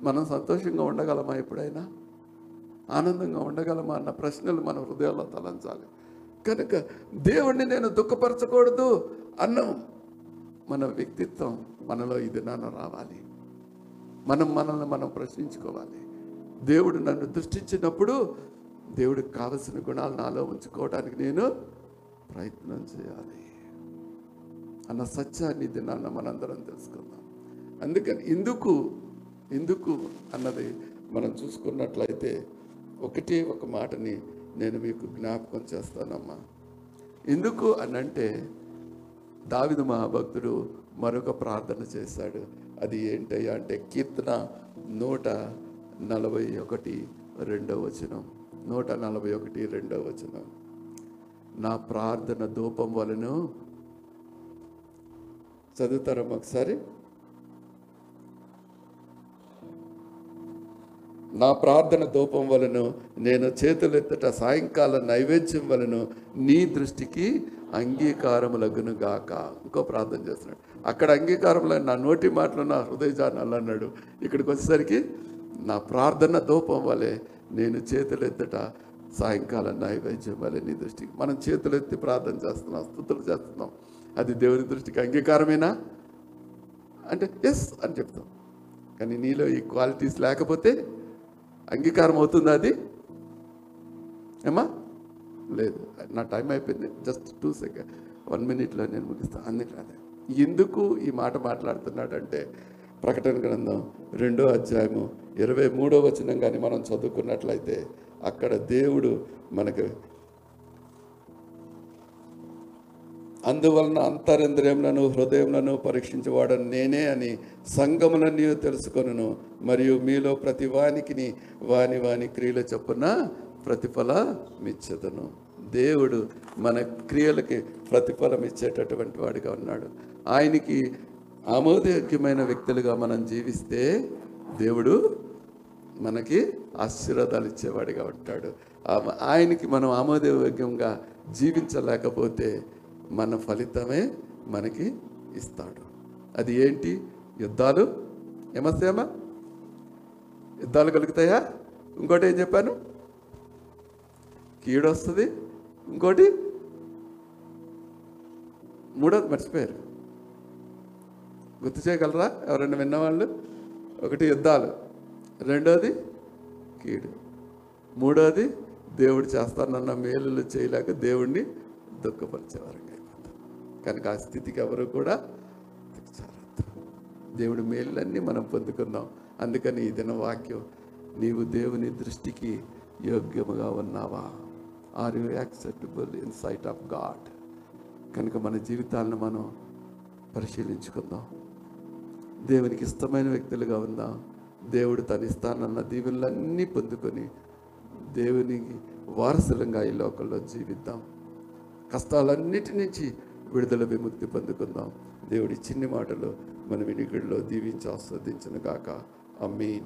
మనం సంతోషంగా ఉండగలమా ఎప్పుడైనా? ఆనందంగా ఉండగలమా అన్న ప్రశ్నలు మన హృదయాల్లో తలంచాలి. కనుక దేవుణ్ణి నేను దుఃఖపరచకూడదు అన్న మన వ్యక్తిత్వం. మనలో ఈ దినాన రావాలి. మనం మనల్ని మనం ప్రశ్నించుకోవాలి. దేవుడు నన్ను దృష్టించినప్పుడు దేవుడికి కావలసిన గుణాలు నాలో ఉంచుకోవడానికి నేను ప్రయత్నం చేయాలి. అన్న సత్యాన్ని దినాన్న మనందరం తెలుసుకుందాం. అందుకని ఎందుకు ఎందుకు అన్నది మనం చూసుకున్నట్లయితే ఒకటి ఒక మాటని నేను మీకు జ్ఞాపకం చేస్తానమ్మా. ఎందుకు అని అంటే దావిదు మహాభక్తుడు మరొక ప్రార్థన చేశాడు. అది ఏంటయ్యా అంటే కీర్తన నూట నలభై ఒకటి రెండవ వచనం. నూట నలభై ఒకటి రెండవ వచనం. నా ప్రార్థన ధూపం వలన చదువుతారా ఒకసారి నా ప్రార్థన ధూపం వలను నేను చేతులెత్తట సాయంకాల నైవేద్యం వలను నీ దృష్టికి అంగీకారములగును గాక. ఇంకో ప్రార్థన చేస్తున్నాడు. అక్కడ అంగీకారంలో నా నోటి మాటలు నా హృదయజానాలు అన్నాడు ఇక్కడికి వచ్చేసరికి నా ప్రార్థన ధూపం వలె నేను చేతులెత్తట సాయంకాలం నైవేద్యం వలె నీ దృష్టికి. మనం చేతులెత్తి ప్రార్థన చేస్తున్నాం స్థుతులు చేస్తున్నాం. అది దేవుని దృష్టికి అంగీకారమేనా? అంటే ఎస్ అని చెప్తాం. కానీ నీలో ఈ క్వాలిటీస్ లేకపోతే అంగీకారం అవుతుందా అది? ఏమా లేదు. నా టైం అయిపోయింది. జస్ట్ టూ సెకండ్ వన్ మినిట్లో నేను ముగిస్తాను అందుకే అదే. ఎందుకు ఈ మాట మాట్లాడుతున్నాడంటే ప్రకటన గ్రంథం రెండో అధ్యాయము ఇరవై మూడో వచనం కానీ మనం చదువుకున్నట్లయితే అక్కడ దేవుడు మనకు అందువలన అంతరింద్రియములను హృదయములను పరీక్షించేవాడని నేనే అని సంగములన్నీ తెలుసుకొనును. మరియు మీలో ప్రతి వానికి వాని వాని క్రియల చొప్పున ప్రతిఫలమిచ్చదను. దేవుడు మన క్రియలకి ప్రతిఫలం ఇచ్చేటటువంటి వాడిగా ఉన్నాడు. ఆయనకి ఆమోదయోగ్యమైన వ్యక్తులుగా మనం జీవిస్తే దేవుడు మనకి ఆశీర్వాదాలు ఇచ్చేవాడిగా ఉంటాడు. ఆయనకి మనం ఆమోదయోగ్యంగా జీవించలేకపోతే మన ఫలితమే మనకి ఇస్తాడు. అది ఏంటి? యుద్ధాలు? ఏమస్తేమా యుద్ధాలు కలుగుతాయా? ఇంకోటి ఏం చెప్పాను? కీడు వస్తుంది ఇంకోటి? మూడోది మర్చిపోయారు. గుర్తు చేయగలరా? ఎవరైనా విన్నవాళ్ళు? ఒకటి యుద్ధాలు. రెండోది కీడు. మూడోది దేవుడు చేస్తానన్న మేలులు చేయలేక దేవుణ్ణి దుఃఖపరిచేవారంగా అయిపోతాం కనుక ఆ స్థితికి ఎవరు కూడా దిగజారొద్దు. దేవుడి మేలులన్నీ మనం పొందుకుందాం. అందుకని ఈ దిన వాక్యం నీవు దేవుని దృష్టికి యోగ్యముగా ఉన్నావా? Are you acceptable in sight of God కనుక మన జీవితాలను మనం పరిశీలించుకుందాం. దేవునికి ఇష్టమైన వ్యక్తులుగా ఉందాం దేవుడు తను ఇస్తానన్న దీవెనలన్నీ పొందుకొని దేవునికి వారసులంగా ఈ లోకంలో జీవిద్దాం. కష్టాలన్నిటి నుంచి విడుదల విముక్తి పొందుకుందాం. దేవుడి చిన్ని మాటలు మన వినికిడిలో దీవించి ఆస్వాదించిన గాక. అమ్మీన్